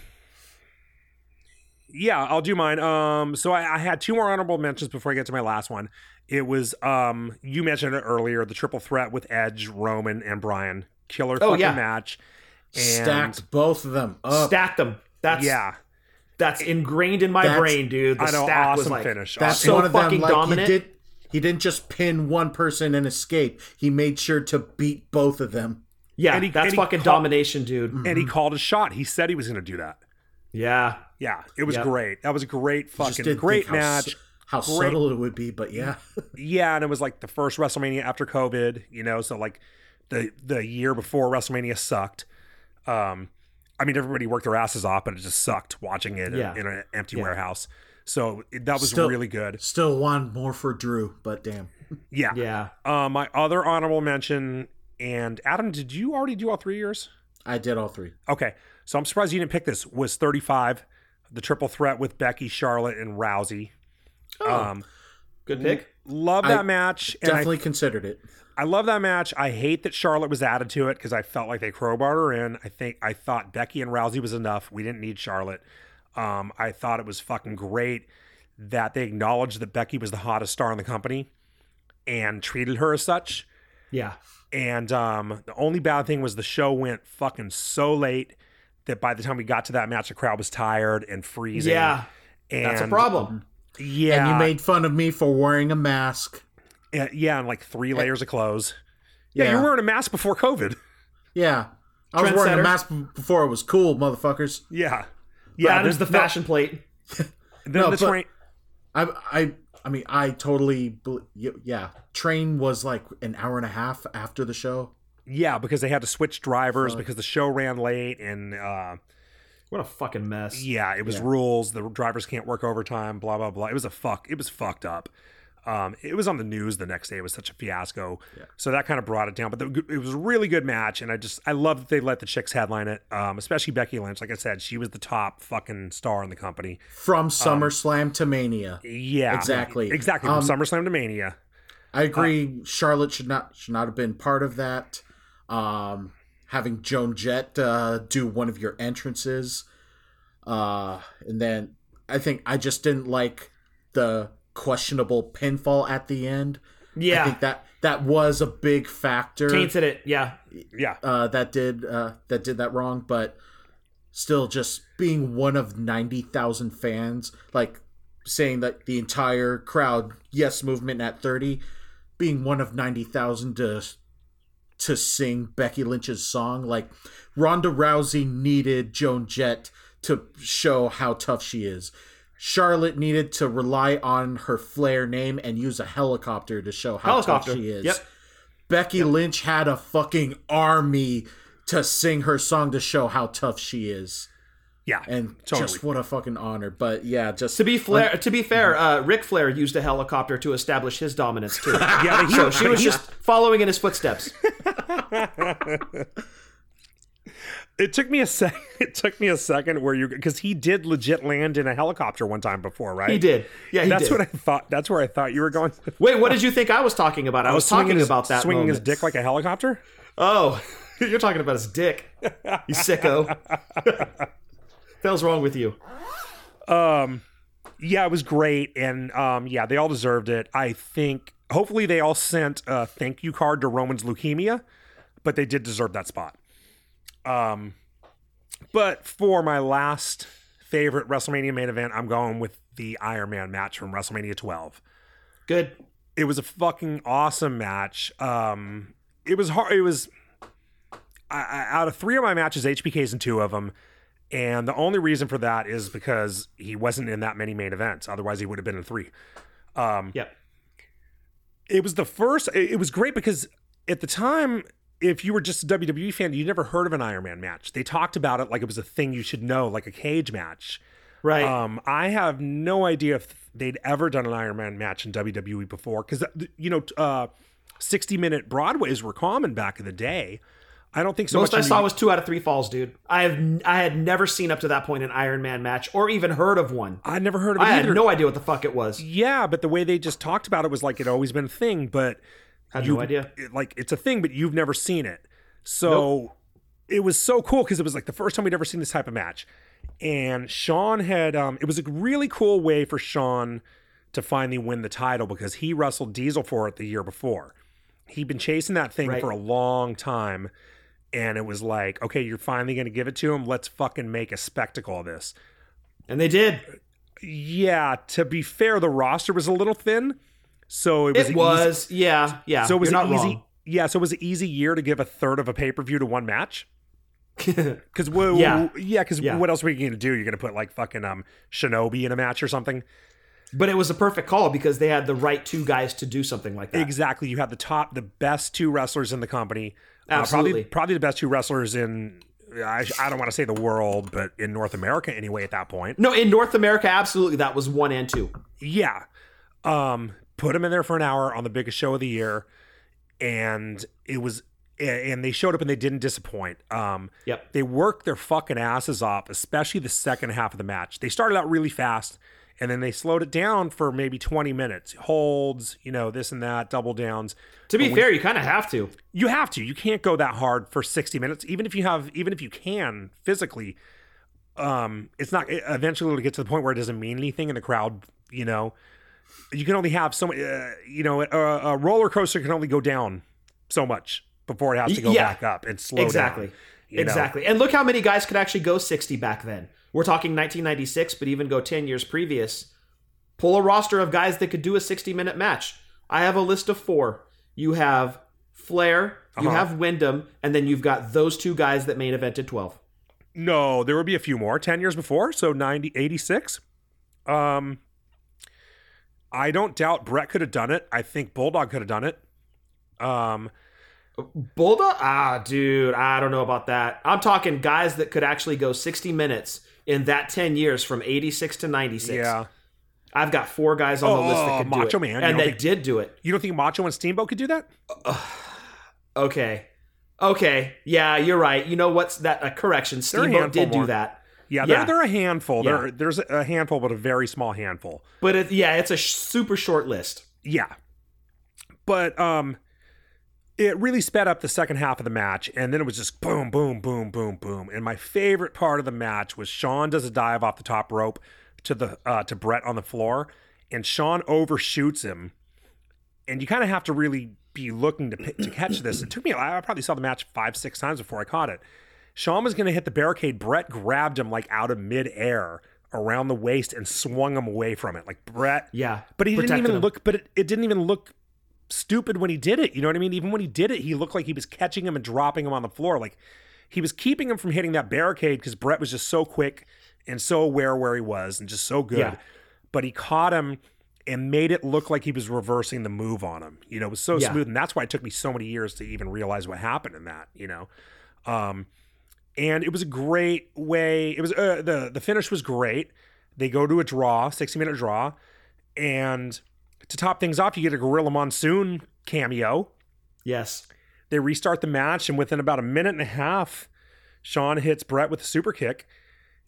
Speaker 2: Yeah, I'll do mine. Um so I, I had two more honorable mentions before I get to my last one. It was um you mentioned it earlier, the triple threat with Edge, Roman, and Bryan. Killer
Speaker 4: Oh,
Speaker 2: fucking
Speaker 4: yeah.
Speaker 2: match. And
Speaker 3: Stacked both of them up.
Speaker 4: Stacked them. That's
Speaker 2: Yeah.
Speaker 4: That's ingrained in my
Speaker 3: That's-
Speaker 4: brain, dude. The
Speaker 2: I know
Speaker 4: stack
Speaker 2: awesome
Speaker 4: was like
Speaker 2: finish.
Speaker 3: That's
Speaker 4: so
Speaker 3: one of them.
Speaker 4: fucking
Speaker 3: Like
Speaker 4: dominant.
Speaker 3: he did. He didn't just pin one person and escape. He made sure to beat both of them.
Speaker 4: Yeah,
Speaker 2: And he-
Speaker 4: that's
Speaker 2: and
Speaker 4: fucking
Speaker 2: caught-
Speaker 4: domination, dude.
Speaker 2: and he called a shot. He said he was gonna do that.
Speaker 4: Yeah.
Speaker 2: Yeah, it was
Speaker 4: Yep.
Speaker 2: great. That was a great fucking great
Speaker 3: how
Speaker 2: match.
Speaker 3: su- How
Speaker 2: Great-
Speaker 3: subtle it would be, but yeah. [laughs]
Speaker 2: Yeah, and it was like the first WrestleMania after COVID, you know, so like the the year before WrestleMania sucked. Um I mean everybody worked their asses off, but it just sucked watching it
Speaker 4: Yeah.
Speaker 2: in, in an empty
Speaker 4: Yeah.
Speaker 2: warehouse. So it, that was
Speaker 3: Still-
Speaker 2: really good.
Speaker 3: Still one more for Drew, but damn.
Speaker 2: Yeah. [laughs]
Speaker 4: Yeah.
Speaker 2: Uh, my other honorable mention and Adam, did you already do all three years?
Speaker 3: I did all three.
Speaker 2: Okay. So I'm surprised you didn't pick this. Was 35 the triple threat with Becky, Charlotte, and Rousey.
Speaker 4: Oh,
Speaker 2: Um
Speaker 4: good pick.
Speaker 2: love
Speaker 3: I
Speaker 2: that match. And I
Speaker 3: Definitely considered it.
Speaker 2: I love that match. I hate that Charlotte was added to it because I felt like they crowbarred her in. I think I thought Becky and Rousey was enough. We didn't need Charlotte. Um, I thought it was fucking great that they acknowledged that Becky was the hottest star in the company and treated her as such.
Speaker 4: Yeah.
Speaker 2: And um, the only bad thing was the show went fucking so late that by the time we got to that match, the crowd was tired and freezing.
Speaker 4: Yeah.
Speaker 2: and,
Speaker 4: That's a problem.
Speaker 2: Yeah,
Speaker 3: And you made fun of me for wearing a mask.
Speaker 2: Yeah, yeah, and like three layers of clothes. Yeah, you were wearing a mask before COVID. [laughs]
Speaker 3: Yeah. I was wearing a mask before it was cool, motherfuckers.
Speaker 2: Yeah.
Speaker 4: Yeah,
Speaker 2: Yeah,
Speaker 4: there's the
Speaker 2: then- no,
Speaker 4: fashion plate. [laughs]
Speaker 2: Then
Speaker 3: No,
Speaker 2: the
Speaker 3: but-
Speaker 2: train.
Speaker 3: I I I mean, I totally bel- yeah. Train was like an hour and a half after the show.
Speaker 2: Yeah, because they had to switch drivers because the show ran late and uh,
Speaker 4: What a fucking mess.
Speaker 2: yeah, it was
Speaker 3: Yeah.
Speaker 2: rules. The drivers can't work overtime. Blah blah blah. It was a fuck. It was fucked up. Um, it was on the news the next day. It was such a fiasco.
Speaker 3: Yeah.
Speaker 2: So that kind of brought it down. But the, it was a really good match, and I just I love that they let the chicks headline it. Um, especially Becky Lynch. Like I said, she was the top fucking star in the company.
Speaker 3: From SummerSlam to Mania.
Speaker 2: Yeah,
Speaker 3: Exactly.
Speaker 2: exactly. From
Speaker 3: Um,
Speaker 2: SummerSlam to Mania.
Speaker 3: I agree. Charlotte should not should not have been part of that. Um, having Joan Jett uh, do one of your entrances, uh, and then I think I just didn't like the questionable pinfall at the end.
Speaker 4: Yeah, I
Speaker 3: think that that was a big factor.
Speaker 4: Tainted it. Yeah.
Speaker 2: Yeah,
Speaker 3: uh, that did uh, that did that wrong, but still, just being one of ninety thousand fans, like saying that the entire crowd, yes, movement at thirty, being one of ninety thousand to to sing Becky Lynch's song, like Ronda Rousey needed Joan Jett to show how tough she is. Charlotte needed to rely on her Flair name and use a helicopter to show how
Speaker 4: Helicopter.
Speaker 3: tough she is.
Speaker 4: Yep.
Speaker 3: Becky Lynch had a fucking army to sing her song to show how tough she is.
Speaker 2: yeah,
Speaker 3: And
Speaker 2: Totally.
Speaker 3: just what a fucking honor. But yeah, just
Speaker 4: To be Flair, to be fair, uh, Ric Flair used a helicopter to establish his dominance too. [laughs]
Speaker 2: yeah.
Speaker 4: so she was just following in his footsteps. [laughs] [laughs]
Speaker 2: It took me a sec. [laughs] It took me a second where you because he did legit land in a helicopter one time before, right?
Speaker 4: He did. Yeah, he
Speaker 2: that's
Speaker 4: did.
Speaker 2: what I thought. That's where I thought you were going. [laughs]
Speaker 4: Wait, what did you think I was talking about? I was
Speaker 2: swinging
Speaker 4: talking
Speaker 2: his-
Speaker 4: about that
Speaker 2: swinging his dick like a helicopter.
Speaker 4: Oh, [laughs] you're talking about his dick. You sicko. hell's wrong with you?
Speaker 2: Um, yeah, it was great, and um, yeah, they all deserved it. I think. Hopefully, they all sent a thank you card to Roman's leukemia, but they did deserve that spot. Um, but for my last favorite WrestleMania main event, I'm going with the Iron Man match from WrestleMania 12.
Speaker 4: Good.
Speaker 2: it was a fucking awesome match. Um, it was hard. It was I, I, out of three of my matches, HBK's in two of them, and the only reason for that is because he wasn't in that many main events. Otherwise, he would have been in three. Um,
Speaker 4: Yep.
Speaker 2: it was the first. It, it was great because at the time, if you were just a WWE fan, you never heard of an Iron Man match. They talked about it like it was a thing you should know, like a cage match.
Speaker 4: Right.
Speaker 2: Um, I have no idea if they'd ever done an Iron Man match in WWE before, because you know, uh, sixty minute Broadways were common back in the day. I don't think so
Speaker 4: Most. I saw was two out of three falls, dude. I have I had never seen up to that point an Iron Man match or even heard of one.
Speaker 2: I'd never heard of it
Speaker 4: I
Speaker 2: either.
Speaker 4: had no idea what the fuck it was.
Speaker 2: yeah, but the way they just talked about it was like it always been a thing, but
Speaker 4: Had
Speaker 2: you-
Speaker 4: no idea.
Speaker 2: it- like it's a thing, but you've never seen it. So it was so cool because it was like the first time we'd ever seen this type of match. And Shawn had um it was a really cool way for Shawn to finally win the title because he wrestled Diesel for it the year before. He'd been chasing that thing
Speaker 4: Right.
Speaker 2: for a long time. And it was like, okay, you're finally going to give it to him. Let's fucking make a spectacle of this.
Speaker 4: And they did.
Speaker 2: Yeah, to be fair, the roster was a little thin. So it was
Speaker 4: It was. yeah. Yeah.
Speaker 2: so it was
Speaker 4: not
Speaker 2: easy.
Speaker 4: wrong.
Speaker 2: Yeah, so it was an easy year to give a third of a pay per view to one match. [laughs] Because well,
Speaker 4: Yeah.
Speaker 2: yeah, because
Speaker 4: Yeah.
Speaker 2: what else were you going to do? You're going to put like fucking um Shinobi in a match or something?
Speaker 4: but it was a perfect call because they had the right two guys to do something like that.
Speaker 2: Exactly. You have the top, the best two wrestlers in the company. Uh, probably, probably the best two wrestlers in. I, I don't want to say the world, but in North America anyway. At that point,
Speaker 4: No, in North America, absolutely, that was one and two.
Speaker 2: yeah. Um, put them in there for an hour on the biggest show of the year, and it was, and they showed up and they didn't disappoint. Um,
Speaker 4: Yep.
Speaker 2: they worked their fucking asses off, especially the second half of the match. They started out really fast and then they slowed it down for maybe 20 minutes. Holds, you know, this and that, double downs.
Speaker 4: To be fair, you kind of have to.
Speaker 2: You have to. You can't go that hard for 60 minutes even if you have even if you can physically. Um it's not eventually it'll get to the point where it doesn't mean anything in the crowd, you know. You can only have so much uh, you know, a, a roller coaster can only go down so much before it has to go
Speaker 4: Yeah.
Speaker 2: back up and slow
Speaker 4: exactly.
Speaker 2: down. know?
Speaker 4: Exactly. And look how many guys could actually go 60 back then. We're talking 1996, but even go 10 years previous. Pull a roster of guys that could do a 60 minute match. I have a list of four. You have Flair, you
Speaker 2: Uh-huh.
Speaker 4: have Windham, and then you've got those two guys that main evented 12.
Speaker 2: No, there would be a few more. 10 years before, so 90, 86. Um, I don't doubt Bret could have done it. I think Bulldog could have done it. Um,
Speaker 4: Bulldog? Ah, dude, I don't know about that. I'm talking guys that could actually go 60 minutes in that 10 years from 86 to 96.
Speaker 2: yeah.
Speaker 4: I've got four guys on the list that
Speaker 2: Oh,
Speaker 4: could do
Speaker 2: Macho
Speaker 4: it.
Speaker 2: Man,
Speaker 4: and they
Speaker 2: think-
Speaker 4: did do it.
Speaker 2: You don't think Macho and Steamboat could do that? [sighs]
Speaker 4: Okay. Okay. Yeah, you're right. You know what's that? A correction. Steamboat did do that.
Speaker 2: Yeah,
Speaker 4: Yeah.
Speaker 2: They're, they're a handful.
Speaker 4: Yeah.
Speaker 2: There, there's a handful, but a very small handful.
Speaker 4: But it, yeah, it's a sh- super short list.
Speaker 2: Yeah. But um it really sped up the second half of the match and then it was just boom boom boom boom boom and my favorite part of the match was Shawn does a dive off the top rope to the uh to Bret on the floor and Shawn overshoots him and you kind of have to really be looking to to catch this it took me I probably saw the match 5 6 times before I caught it Shawn was going to hit the barricade Bret grabbed him like out of midair around the waist and swung him away from it like Bret
Speaker 4: Yeah.
Speaker 2: but he didn't even
Speaker 4: him.
Speaker 2: look. But it, it didn't even look stupid when he did it. You know what I mean? Even when he did it, he looked like he was catching him and dropping him on the floor. Like he was keeping him from hitting that barricade because Bret was just so quick and so aware where he was and just so good.
Speaker 4: Yeah.
Speaker 2: But he caught him and made it look like he was reversing the move on him. You know, it was so
Speaker 4: Yeah.
Speaker 2: smooth, and that's why it took me so many years to even realize what happened in that. You know. Um, and it was a great way. It was uh, the the finish was great. They go to a draw, sixty minute draw, and to top things off, you get a Gorilla Monsoon cameo.
Speaker 4: Yes.
Speaker 2: They restart the match, and within about a minute and a half, Shawn hits Bret with a super kick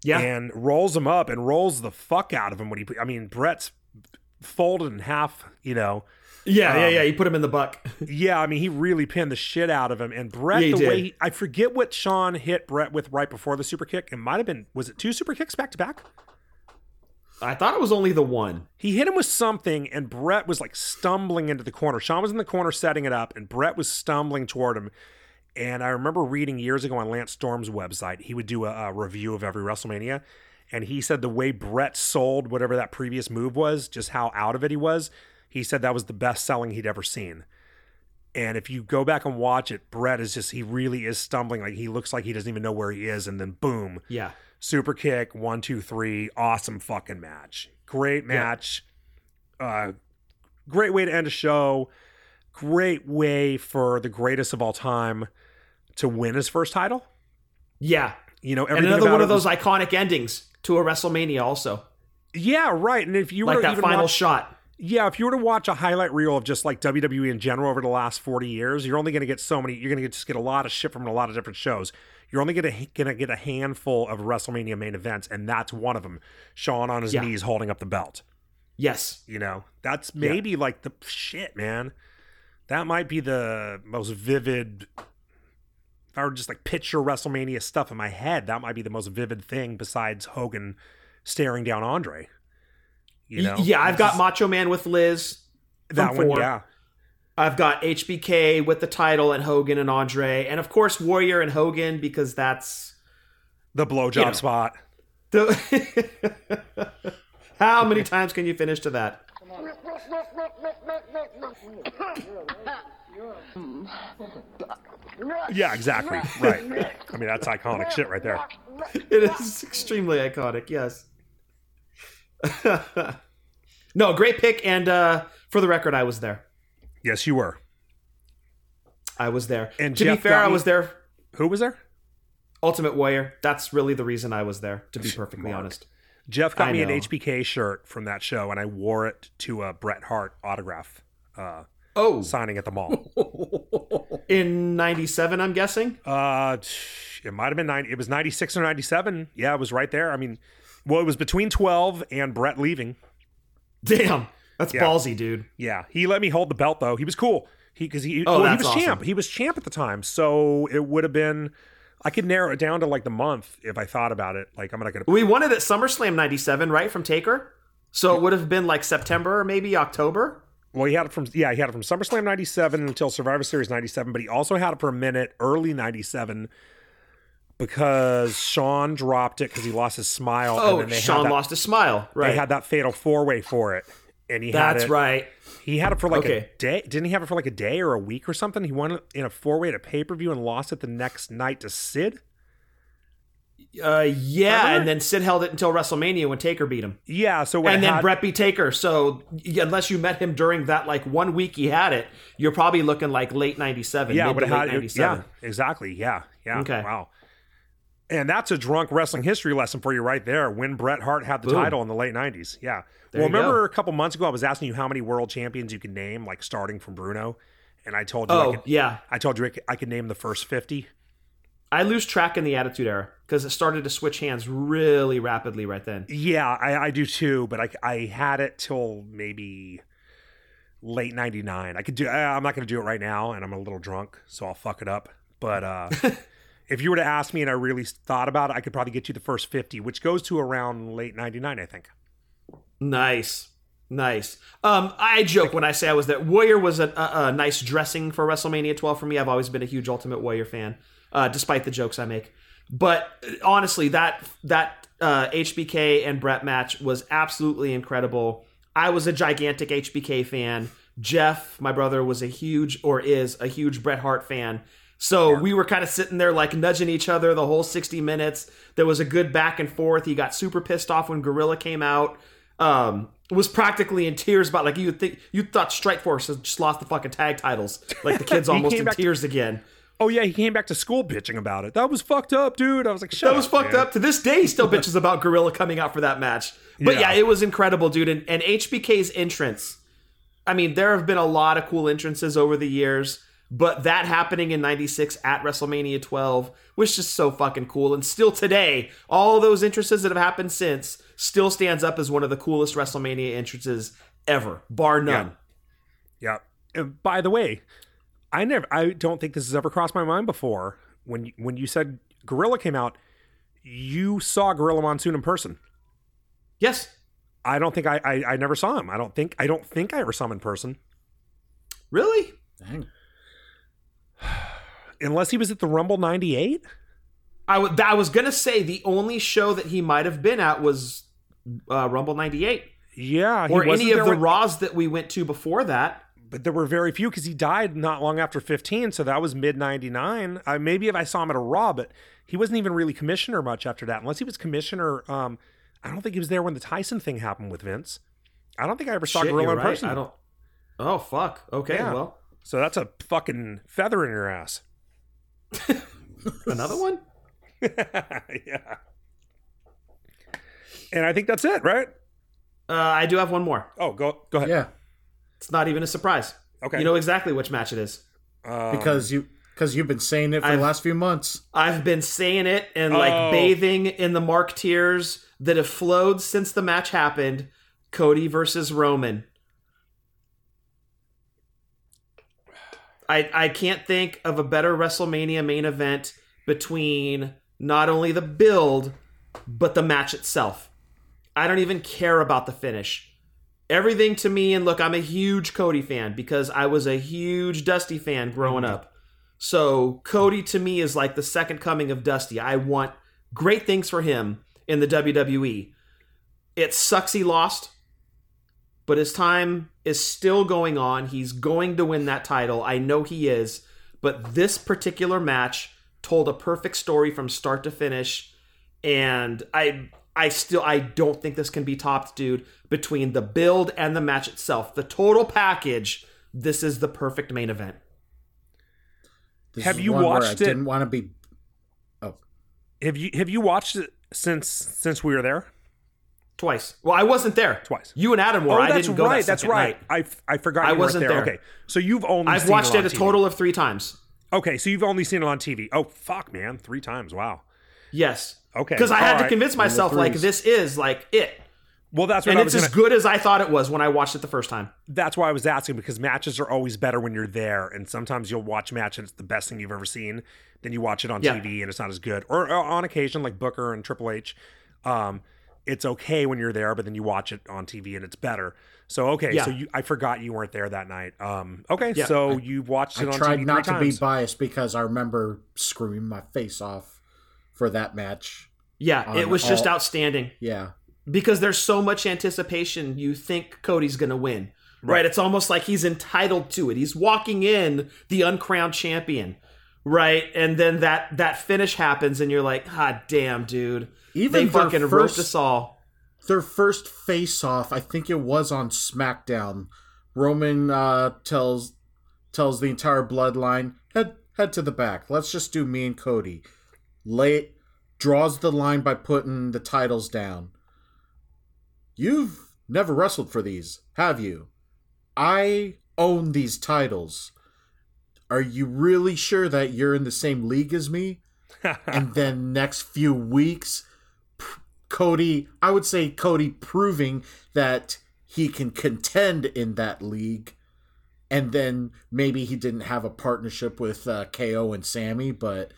Speaker 4: Yeah.
Speaker 2: and rolls him up and rolls the fuck out of him when he. I mean, Bret's folded in half. You know,
Speaker 4: yeah. yeah.
Speaker 2: um,
Speaker 4: Yeah. He put him in the buck. [laughs]
Speaker 2: yeah, I mean, he really pinned the shit out of him. And Bret,
Speaker 4: Yeah,
Speaker 2: the
Speaker 4: did.
Speaker 2: way he, I forget what Shawn hit Bret with right before the super kick. It might have been, was it two super kicks back to back?
Speaker 4: I thought it was only the one.
Speaker 2: He hit him with something, and Bret was like stumbling into the corner. Shawn was in the corner setting it up, and Bret was stumbling toward him. And I remember reading years ago on Lance Storm's website, he would do a, a review of every WrestleMania. And he said the way Bret sold whatever that previous move was, just how out of it he was, he said that was the best selling he'd ever seen. And if you go back and watch it, Bret is just, he really is stumbling. Like he looks like he doesn't even know where he is. And then boom,
Speaker 4: Yeah.
Speaker 2: super kick, one, two, three, awesome fucking match. Great match. Uh, great way to end a show. Great way for the greatest of all time to win his first title.
Speaker 4: Yeah.
Speaker 2: You know,
Speaker 4: And another one of those
Speaker 2: was-
Speaker 4: iconic endings to a WrestleMania, also.
Speaker 2: yeah, right. And if you were
Speaker 4: Like
Speaker 2: to
Speaker 4: that final
Speaker 2: watch,
Speaker 4: shot.
Speaker 2: Yeah, if you were to watch a highlight reel of just like WWE in general over the last forty years, you're only going to get so many. You're going to just get a lot of shit from a lot of different shows. You're only going to going to get a handful of WrestleMania main events, and that's one of them. Shawn on his
Speaker 4: Yeah.
Speaker 2: knees holding up the belt.
Speaker 4: Yes.
Speaker 2: You know, that's maybe like the shit, man. That might be the most vivid. If I were just like picture WrestleMania stuff in my head, that might be the most vivid thing besides Hogan staring down Andre. You know,
Speaker 4: yeah, I've got Macho Man with Liz.
Speaker 2: that one.
Speaker 4: four.
Speaker 2: Yeah,
Speaker 4: I've got HBK with the title and Hogan and Andre. And of course, Warrior and Hogan because that's.
Speaker 2: the blowjob
Speaker 4: You know.
Speaker 2: spot.
Speaker 4: The [laughs] How many times can you finish to that?
Speaker 2: Yeah, exactly. right. I mean, that's iconic shit right there.
Speaker 4: It is extremely iconic, yes. [laughs] no, great pick. And uh, for the record, I was there.
Speaker 2: Yes, you were.
Speaker 4: I was there.
Speaker 2: And
Speaker 4: to
Speaker 2: Jeff
Speaker 4: be fair, I was there.
Speaker 2: Who was there?
Speaker 4: Ultimate Warrior. That's really the reason I was there, to be perfectly
Speaker 2: Mark.
Speaker 4: honest.
Speaker 2: Jeff got
Speaker 4: I
Speaker 2: me an
Speaker 4: know.
Speaker 2: HBK shirt from that show, and I wore it to a Bret Hart autograph uh,
Speaker 4: Oh,
Speaker 2: signing at the mall. [laughs]
Speaker 4: in 97, I'm guessing?
Speaker 2: Uh, it might have been nine. It was ninety six or ninety seven. Yeah, it was right there. I mean, well, it was between twelve and Bret leaving.
Speaker 4: Damn. That's
Speaker 2: Yeah.
Speaker 4: ballsy, dude.
Speaker 2: Yeah, he let me hold the belt though. He was cool. He because he
Speaker 4: Oh,
Speaker 2: well, he was
Speaker 4: awesome.
Speaker 2: champ. He was champ at the time, so it would have been. I could narrow it down to like the month if I thought about it. Like I'm not gonna.
Speaker 4: We won it at SummerSlam 97, right? From Taker? So it would have been like September or maybe October?
Speaker 2: Well, he had it from yeah, he had it from SummerSlam '97 until Survivor Series '97, but he also had it for a minute early '97 because Shawn dropped it because he lost his smile. and
Speaker 4: Oh,
Speaker 2: then they had
Speaker 4: Shawn
Speaker 2: that-
Speaker 4: lost his smile. Right.
Speaker 2: They had that fatal four way for it. and he had
Speaker 4: That's right.
Speaker 2: He had it for like a day. Didn't he have it for like a day or a week or something? He won it in a four way at a pay per view and lost it the next night to Sid.
Speaker 4: Uh, yeah, and then Sid held it until WrestleMania when Taker beat him,
Speaker 2: Yeah. So
Speaker 4: and then
Speaker 2: had-
Speaker 4: Bret beat Taker. So unless you met him during that like one week he had it, you're probably looking like late '97.
Speaker 2: yeah, but
Speaker 4: late
Speaker 2: had,
Speaker 4: '97.
Speaker 2: yeah, exactly. Yeah, yeah.
Speaker 4: Okay.
Speaker 2: Wow. And that's a drunk wrestling history lesson for you right there. When Bret Hart had the
Speaker 4: Boom.
Speaker 2: title in the late '90s. Yeah.
Speaker 4: There
Speaker 2: well, remember
Speaker 4: go.
Speaker 2: a couple months ago I was asking you how many world champions you can name, like starting from Bruno, and I told you. I
Speaker 4: Oh
Speaker 2: could,
Speaker 4: yeah,
Speaker 2: I told you I could, I could name the first fifty.
Speaker 4: I lose track in the Attitude Era because it started to switch hands really rapidly right then.
Speaker 2: Yeah, I, I do too, but I, I had it till maybe late 99. I could do, I- I'm not going to do it right now, and I'm a little drunk, so I'll fuck it up. But uh, [laughs] if you were to ask me and I really thought about it, I could probably get you the first 50, which goes to around late 99, I think.
Speaker 4: Nice. Nice. Um, I joke when I say I was that Warrior was a, a, a nice dressing for WrestleMania 12 for me. I've always been a huge Ultimate Warrior fan, uh, despite the jokes I make. But uh, honestly, that that uh, HBK and Bret match was absolutely incredible. I was a gigantic HBK fan. Jeff, my brother, was a huge or is a huge Bret Hart fan. So we were kind of sitting there like nudging each other the whole 60 minutes. There was a good back and forth. He got super pissed off when Gorilla came out. Um, was practically in tears about like you think you thought Strike Force had just lost the fucking tag titles. Like the [laughs] kid's almost in
Speaker 2: back to-
Speaker 4: tears again.
Speaker 2: Oh, yeah, he came back to school bitching about it. That was fucked up, dude. I was like, shut
Speaker 4: That was
Speaker 2: up,
Speaker 4: fucked
Speaker 2: man.
Speaker 4: up. To this day, he still [laughs] bitches about Gorilla coming out for that match. But yeah,
Speaker 2: Yeah.
Speaker 4: it was incredible, dude. And, and HBK's entrance. I mean, there have been a lot of cool entrances over the years, but that happening in 96 at WrestleMania 12 was just so fucking cool. And still today, all those entrances that have happened since still stands up as one of the coolest WrestleMania entrances ever, bar none.
Speaker 2: Yeah. And by the way, I never I don't think this has ever crossed my mind before. When you- when you said Gorilla came out, you saw Gorilla Monsoon in person.
Speaker 4: Yes.
Speaker 2: I don't think I, I I never saw him. I don't think I don't think I ever saw him in person.
Speaker 4: Really?
Speaker 3: Dang. [sighs]
Speaker 2: Unless he was at the Rumble 98?
Speaker 4: I w- I was going to say the only show that he might have been at was uh, Rumble 98.
Speaker 2: Yeah, he
Speaker 4: or any of the
Speaker 2: when-
Speaker 4: Raws that we went to before that.
Speaker 2: but there were very few because he died not long after 15, so that was mid 99. Uh, maybe if I saw him at a Raw, but he wasn't even really commissioner much after that. Unless he was commissioner, um, I don't think he was there when the Tyson thing happened with Vince. I don't think I ever saw
Speaker 4: Shit,
Speaker 2: Gorilla in
Speaker 4: right.
Speaker 2: person.
Speaker 4: I don't. Oh fuck. Okay.
Speaker 2: Yeah.
Speaker 4: Well,
Speaker 2: So that's a fucking feather in your ass.
Speaker 4: another one. [laughs]
Speaker 2: yeah. And I think that's it, right?
Speaker 4: Uh, I do have one more.
Speaker 2: Oh, go go ahead.
Speaker 3: Yeah,
Speaker 4: It's not even a surprise.
Speaker 2: Okay.
Speaker 4: You know exactly which match it is.
Speaker 2: Um,
Speaker 3: because you because you've been saying it for
Speaker 4: I've-
Speaker 3: the last few months.
Speaker 4: I've been saying it and like
Speaker 2: Oh.
Speaker 4: bathing in the Mark tears that have flowed since the match happened. Cody versus Roman. I I can't think of a better WrestleMania main event between not only the build but the match itself. I don't even care about the finish. Everything to me, and look, I'm a huge Cody fan because I was a huge Dusty fan growing up. So Cody to me is like the second coming of Dusty. I want great things for him in the WWE. It sucks he lost, but his time is still going on. He's going to win that title. I know he is. But this particular match told a perfect story from start to finish. And I I still I don't think this can be topped, dude. Between the build and the match itself. The total package, this is the perfect main event.
Speaker 3: This
Speaker 2: Have
Speaker 3: is
Speaker 2: you
Speaker 3: one where
Speaker 2: watched
Speaker 3: I
Speaker 2: it?
Speaker 3: Didn't want to be. Oh,
Speaker 2: have you have you watched it since since we were there?
Speaker 4: Twice. Well, I wasn't there.
Speaker 2: Twice.
Speaker 4: You and Adam were.
Speaker 2: oh,
Speaker 4: I
Speaker 2: that's
Speaker 4: didn't go
Speaker 2: right.
Speaker 4: that
Speaker 2: That's right.
Speaker 4: night.
Speaker 2: I I forgot
Speaker 4: I
Speaker 2: you
Speaker 4: wasn't there.
Speaker 2: Okay, so you've only
Speaker 4: I've
Speaker 2: seen
Speaker 4: watched
Speaker 2: it,
Speaker 4: it
Speaker 2: on
Speaker 4: a
Speaker 2: TV.
Speaker 4: total of three times.
Speaker 2: Okay, so you've only seen it on TV. Oh fuck, man, three times. Wow.
Speaker 4: Yes.
Speaker 2: Okay,
Speaker 4: Because I had
Speaker 2: all
Speaker 4: to convince myself like this is like it,
Speaker 2: Well, that's what
Speaker 4: and
Speaker 2: I
Speaker 4: it's
Speaker 2: was
Speaker 4: as
Speaker 2: gonna,
Speaker 4: good as I thought it was when I watched it the first time.
Speaker 2: That's why I was asking because matches are always better when you're there, and sometimes you'll watch a match and it's the best thing you've ever seen. Then you watch it on
Speaker 4: Yeah.
Speaker 2: TV and it's not as good, or, or on occasion like Booker and Triple H. Um, it's okay when you're there, but then you watch it on TV and it's better. So okay,
Speaker 4: Yeah.
Speaker 2: so you I forgot you weren't there that night. Um, okay,
Speaker 4: Yeah.
Speaker 2: so you watched
Speaker 3: I
Speaker 2: it on
Speaker 3: tried
Speaker 2: TV
Speaker 3: not
Speaker 2: three
Speaker 3: to be biased because I remember screaming my face off for that match.
Speaker 4: Yeah, it was just outstanding.
Speaker 3: Yeah,
Speaker 4: because there's so much anticipation. You think Cody's going to win, right. It's almost like he's entitled to it. He's walking in the uncrowned champion, right? And then that that finish happens, and you're like, "God damn, dude!
Speaker 3: Even
Speaker 4: they fucking roped
Speaker 3: first-
Speaker 4: us all."
Speaker 3: their first face off, I think it was on SmackDown. Roman uh, tells tells the entire bloodline head head to the back. Let's just do me and Cody. Late draws the line by putting the titles down. You've never wrestled for these, have you? I own these titles. Are you really sure that you're in the same league as me? [laughs] and then next few weeks Cody, I would say Cody proving that he can contend in that league. And then maybe he didn't have a partnership with uh, KO and Sammy, but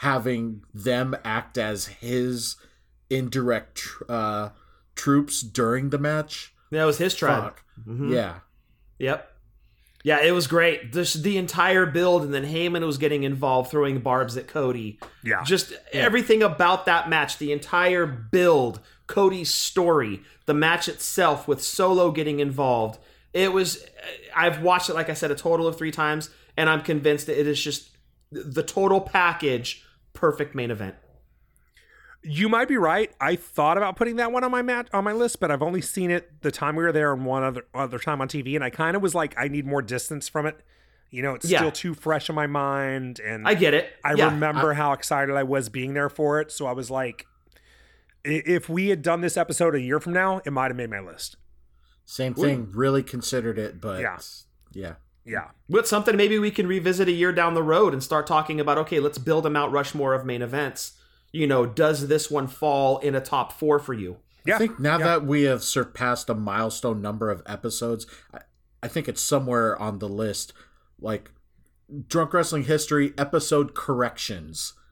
Speaker 3: having them act as his indirect tr- uh, troops during the match.
Speaker 4: That was his tribe.
Speaker 3: Fuck.
Speaker 4: Mhm.
Speaker 3: Yeah.
Speaker 4: Yep. Yeah, it was great. This the entire build, and then Heyman was getting involved, throwing barbs at Cody.
Speaker 2: Yeah.
Speaker 4: Just everything about that match, the entire build, Cody's story, the match itself with Solo getting involved. It was. I've watched it, like I said, a total of three times, and I'm convinced that it is just the total package, perfect main event.
Speaker 2: You might be right. I thought about putting that one on my mat on my list, but I've only seen it the time we were there and one other other time on TV, and I kind of was like, I need more distance from it. You know, it's
Speaker 4: Yeah.
Speaker 2: still too fresh in my mind, and
Speaker 4: I get it.
Speaker 2: I
Speaker 4: yeah.
Speaker 2: remember how excited I was being there for it. So I was like, if we had done this episode a year from now, it might have made my list.
Speaker 3: Same thing. Really considered it, but
Speaker 2: Yeah.
Speaker 3: yeah.
Speaker 2: Yeah.
Speaker 4: But something maybe we can revisit a year down the road and start talking about okay, let's build a Mount Rushmore of main events. You know, does this one fall in a top four for you?
Speaker 2: Yeah.
Speaker 3: I think now
Speaker 2: Yeah.
Speaker 3: that we have surpassed a milestone number of episodes, I, I think it's somewhere on the list, like drunk wrestling history episode corrections. [laughs]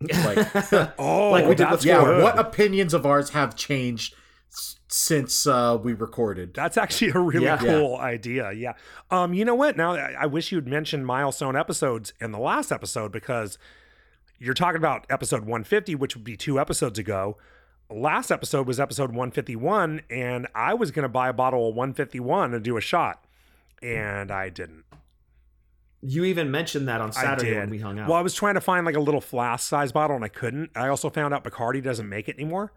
Speaker 3: Like, [laughs]
Speaker 2: Oh,
Speaker 4: Like we did
Speaker 2: that's
Speaker 3: yeah,
Speaker 2: good.
Speaker 3: what opinions of ours have changed since uh, we recorded?
Speaker 2: That's actually a really
Speaker 4: Yeah.
Speaker 2: cool idea. Yeah. Um, you know what? Now I I wish you'd mentioned milestone episodes in the last episode because you're talking about episode 150, which would be two episodes ago. Last episode was episode 151, and I was going to buy a bottle of 151 and do a shot, and I didn't.
Speaker 4: You even mentioned that on Saturday when we hung out.
Speaker 2: Well, I was trying to find like a little flask size bottle, and I couldn't. I also found out Bacardi doesn't make it anymore.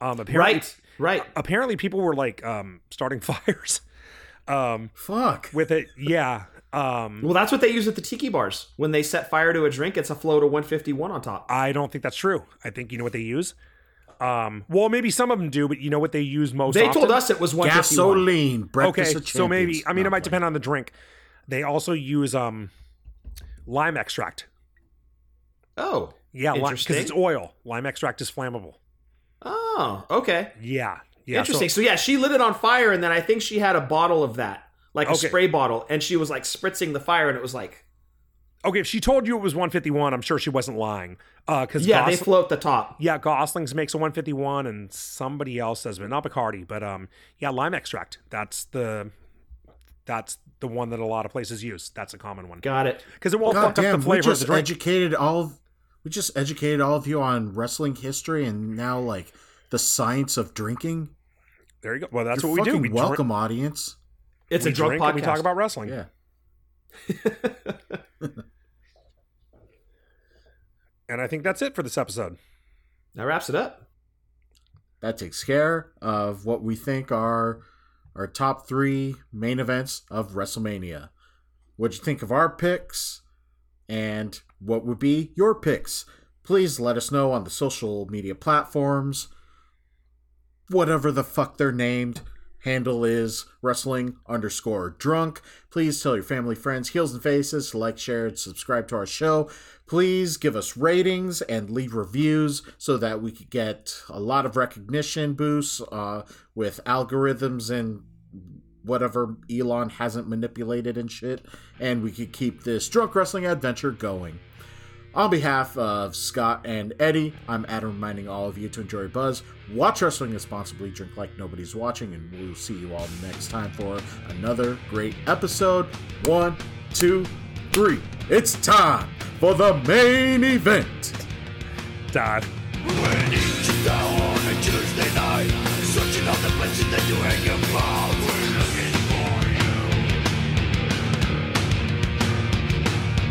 Speaker 2: Um, apparently,
Speaker 4: right, right.
Speaker 2: apparently people were like um starting [laughs] fires um
Speaker 3: Fuck.
Speaker 2: with it yeah um
Speaker 4: Well, that's what they use at the tiki bars when they set fire to a drink. It's a float of 151 on top.
Speaker 2: i don't think that's true i think you know what they use um well maybe some of them do but you know what they use most
Speaker 4: They
Speaker 2: often?
Speaker 4: told us it was 151.
Speaker 3: Gasoline. Breakfast
Speaker 2: okay
Speaker 3: of
Speaker 2: so maybe i mean
Speaker 3: No,
Speaker 2: it might
Speaker 3: I'm
Speaker 2: depend on the drink they also use um lime extract
Speaker 4: Oh,
Speaker 2: yeah because it's oil lime extract is flammable
Speaker 4: oh, okay,
Speaker 2: yeah yeah so-
Speaker 4: interesting. So, yeah, she lit it on fire, and then I think she had a bottle of that, like a spray bottle, and she was like spritzing the fire, and it was like,
Speaker 2: okay if she told you it was 151 i'm sure she wasn't lying uh because
Speaker 4: yeah, they float the top.
Speaker 2: Yeah, Gosling's makes a 151, and somebody else says, but not Bacardi. But um, yeah, lime extract. That's the that's the one that a lot of places use. That's a common one
Speaker 4: Got it.
Speaker 2: because it won't
Speaker 3: God
Speaker 2: fuck up
Speaker 3: damn,
Speaker 2: the
Speaker 3: we
Speaker 2: flavor of
Speaker 3: just
Speaker 2: the drink.
Speaker 3: educated all. Of, we just educated all of you on wrestling history and now like the science of drinking.
Speaker 2: there you go. Well, that's
Speaker 3: You're
Speaker 2: what we do.
Speaker 3: fucking
Speaker 2: We drink-
Speaker 3: welcome, audience.
Speaker 4: It's
Speaker 2: we
Speaker 4: a drunk
Speaker 2: drink
Speaker 4: podcast.
Speaker 2: and we talk about wrestling.
Speaker 3: Yeah. [laughs]
Speaker 2: And I think that's it for this episode.
Speaker 4: that wraps it up.
Speaker 3: that takes care of what we think are our top three main events of WrestleMania. What'd you think of our picks? And what would be your picks? Please let us know on the social media platforms. Whatever the fuck they're named. Handle is wrestling underscore drunk. Please tell your family, friends, heels and faces to like, share, and subscribe to our show. Please give us ratings and leave reviews so that we could get a lot of recognition boosts uh, with algorithms and whatever Elon hasn't manipulated and shit. And we could keep this drunk wrestling adventure going. On behalf of Scott and Eddie, I'm Adam reminding all of you to enjoy Buzz, watch wrestling responsibly, drink like nobody's watching, and we'll see you all next time for another great episode. One, two, three. It's time for the main event.
Speaker 2: Dad.
Speaker 1: When each on a Tuesday night, searching the places that you hang about.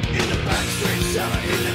Speaker 1: In the back street, selling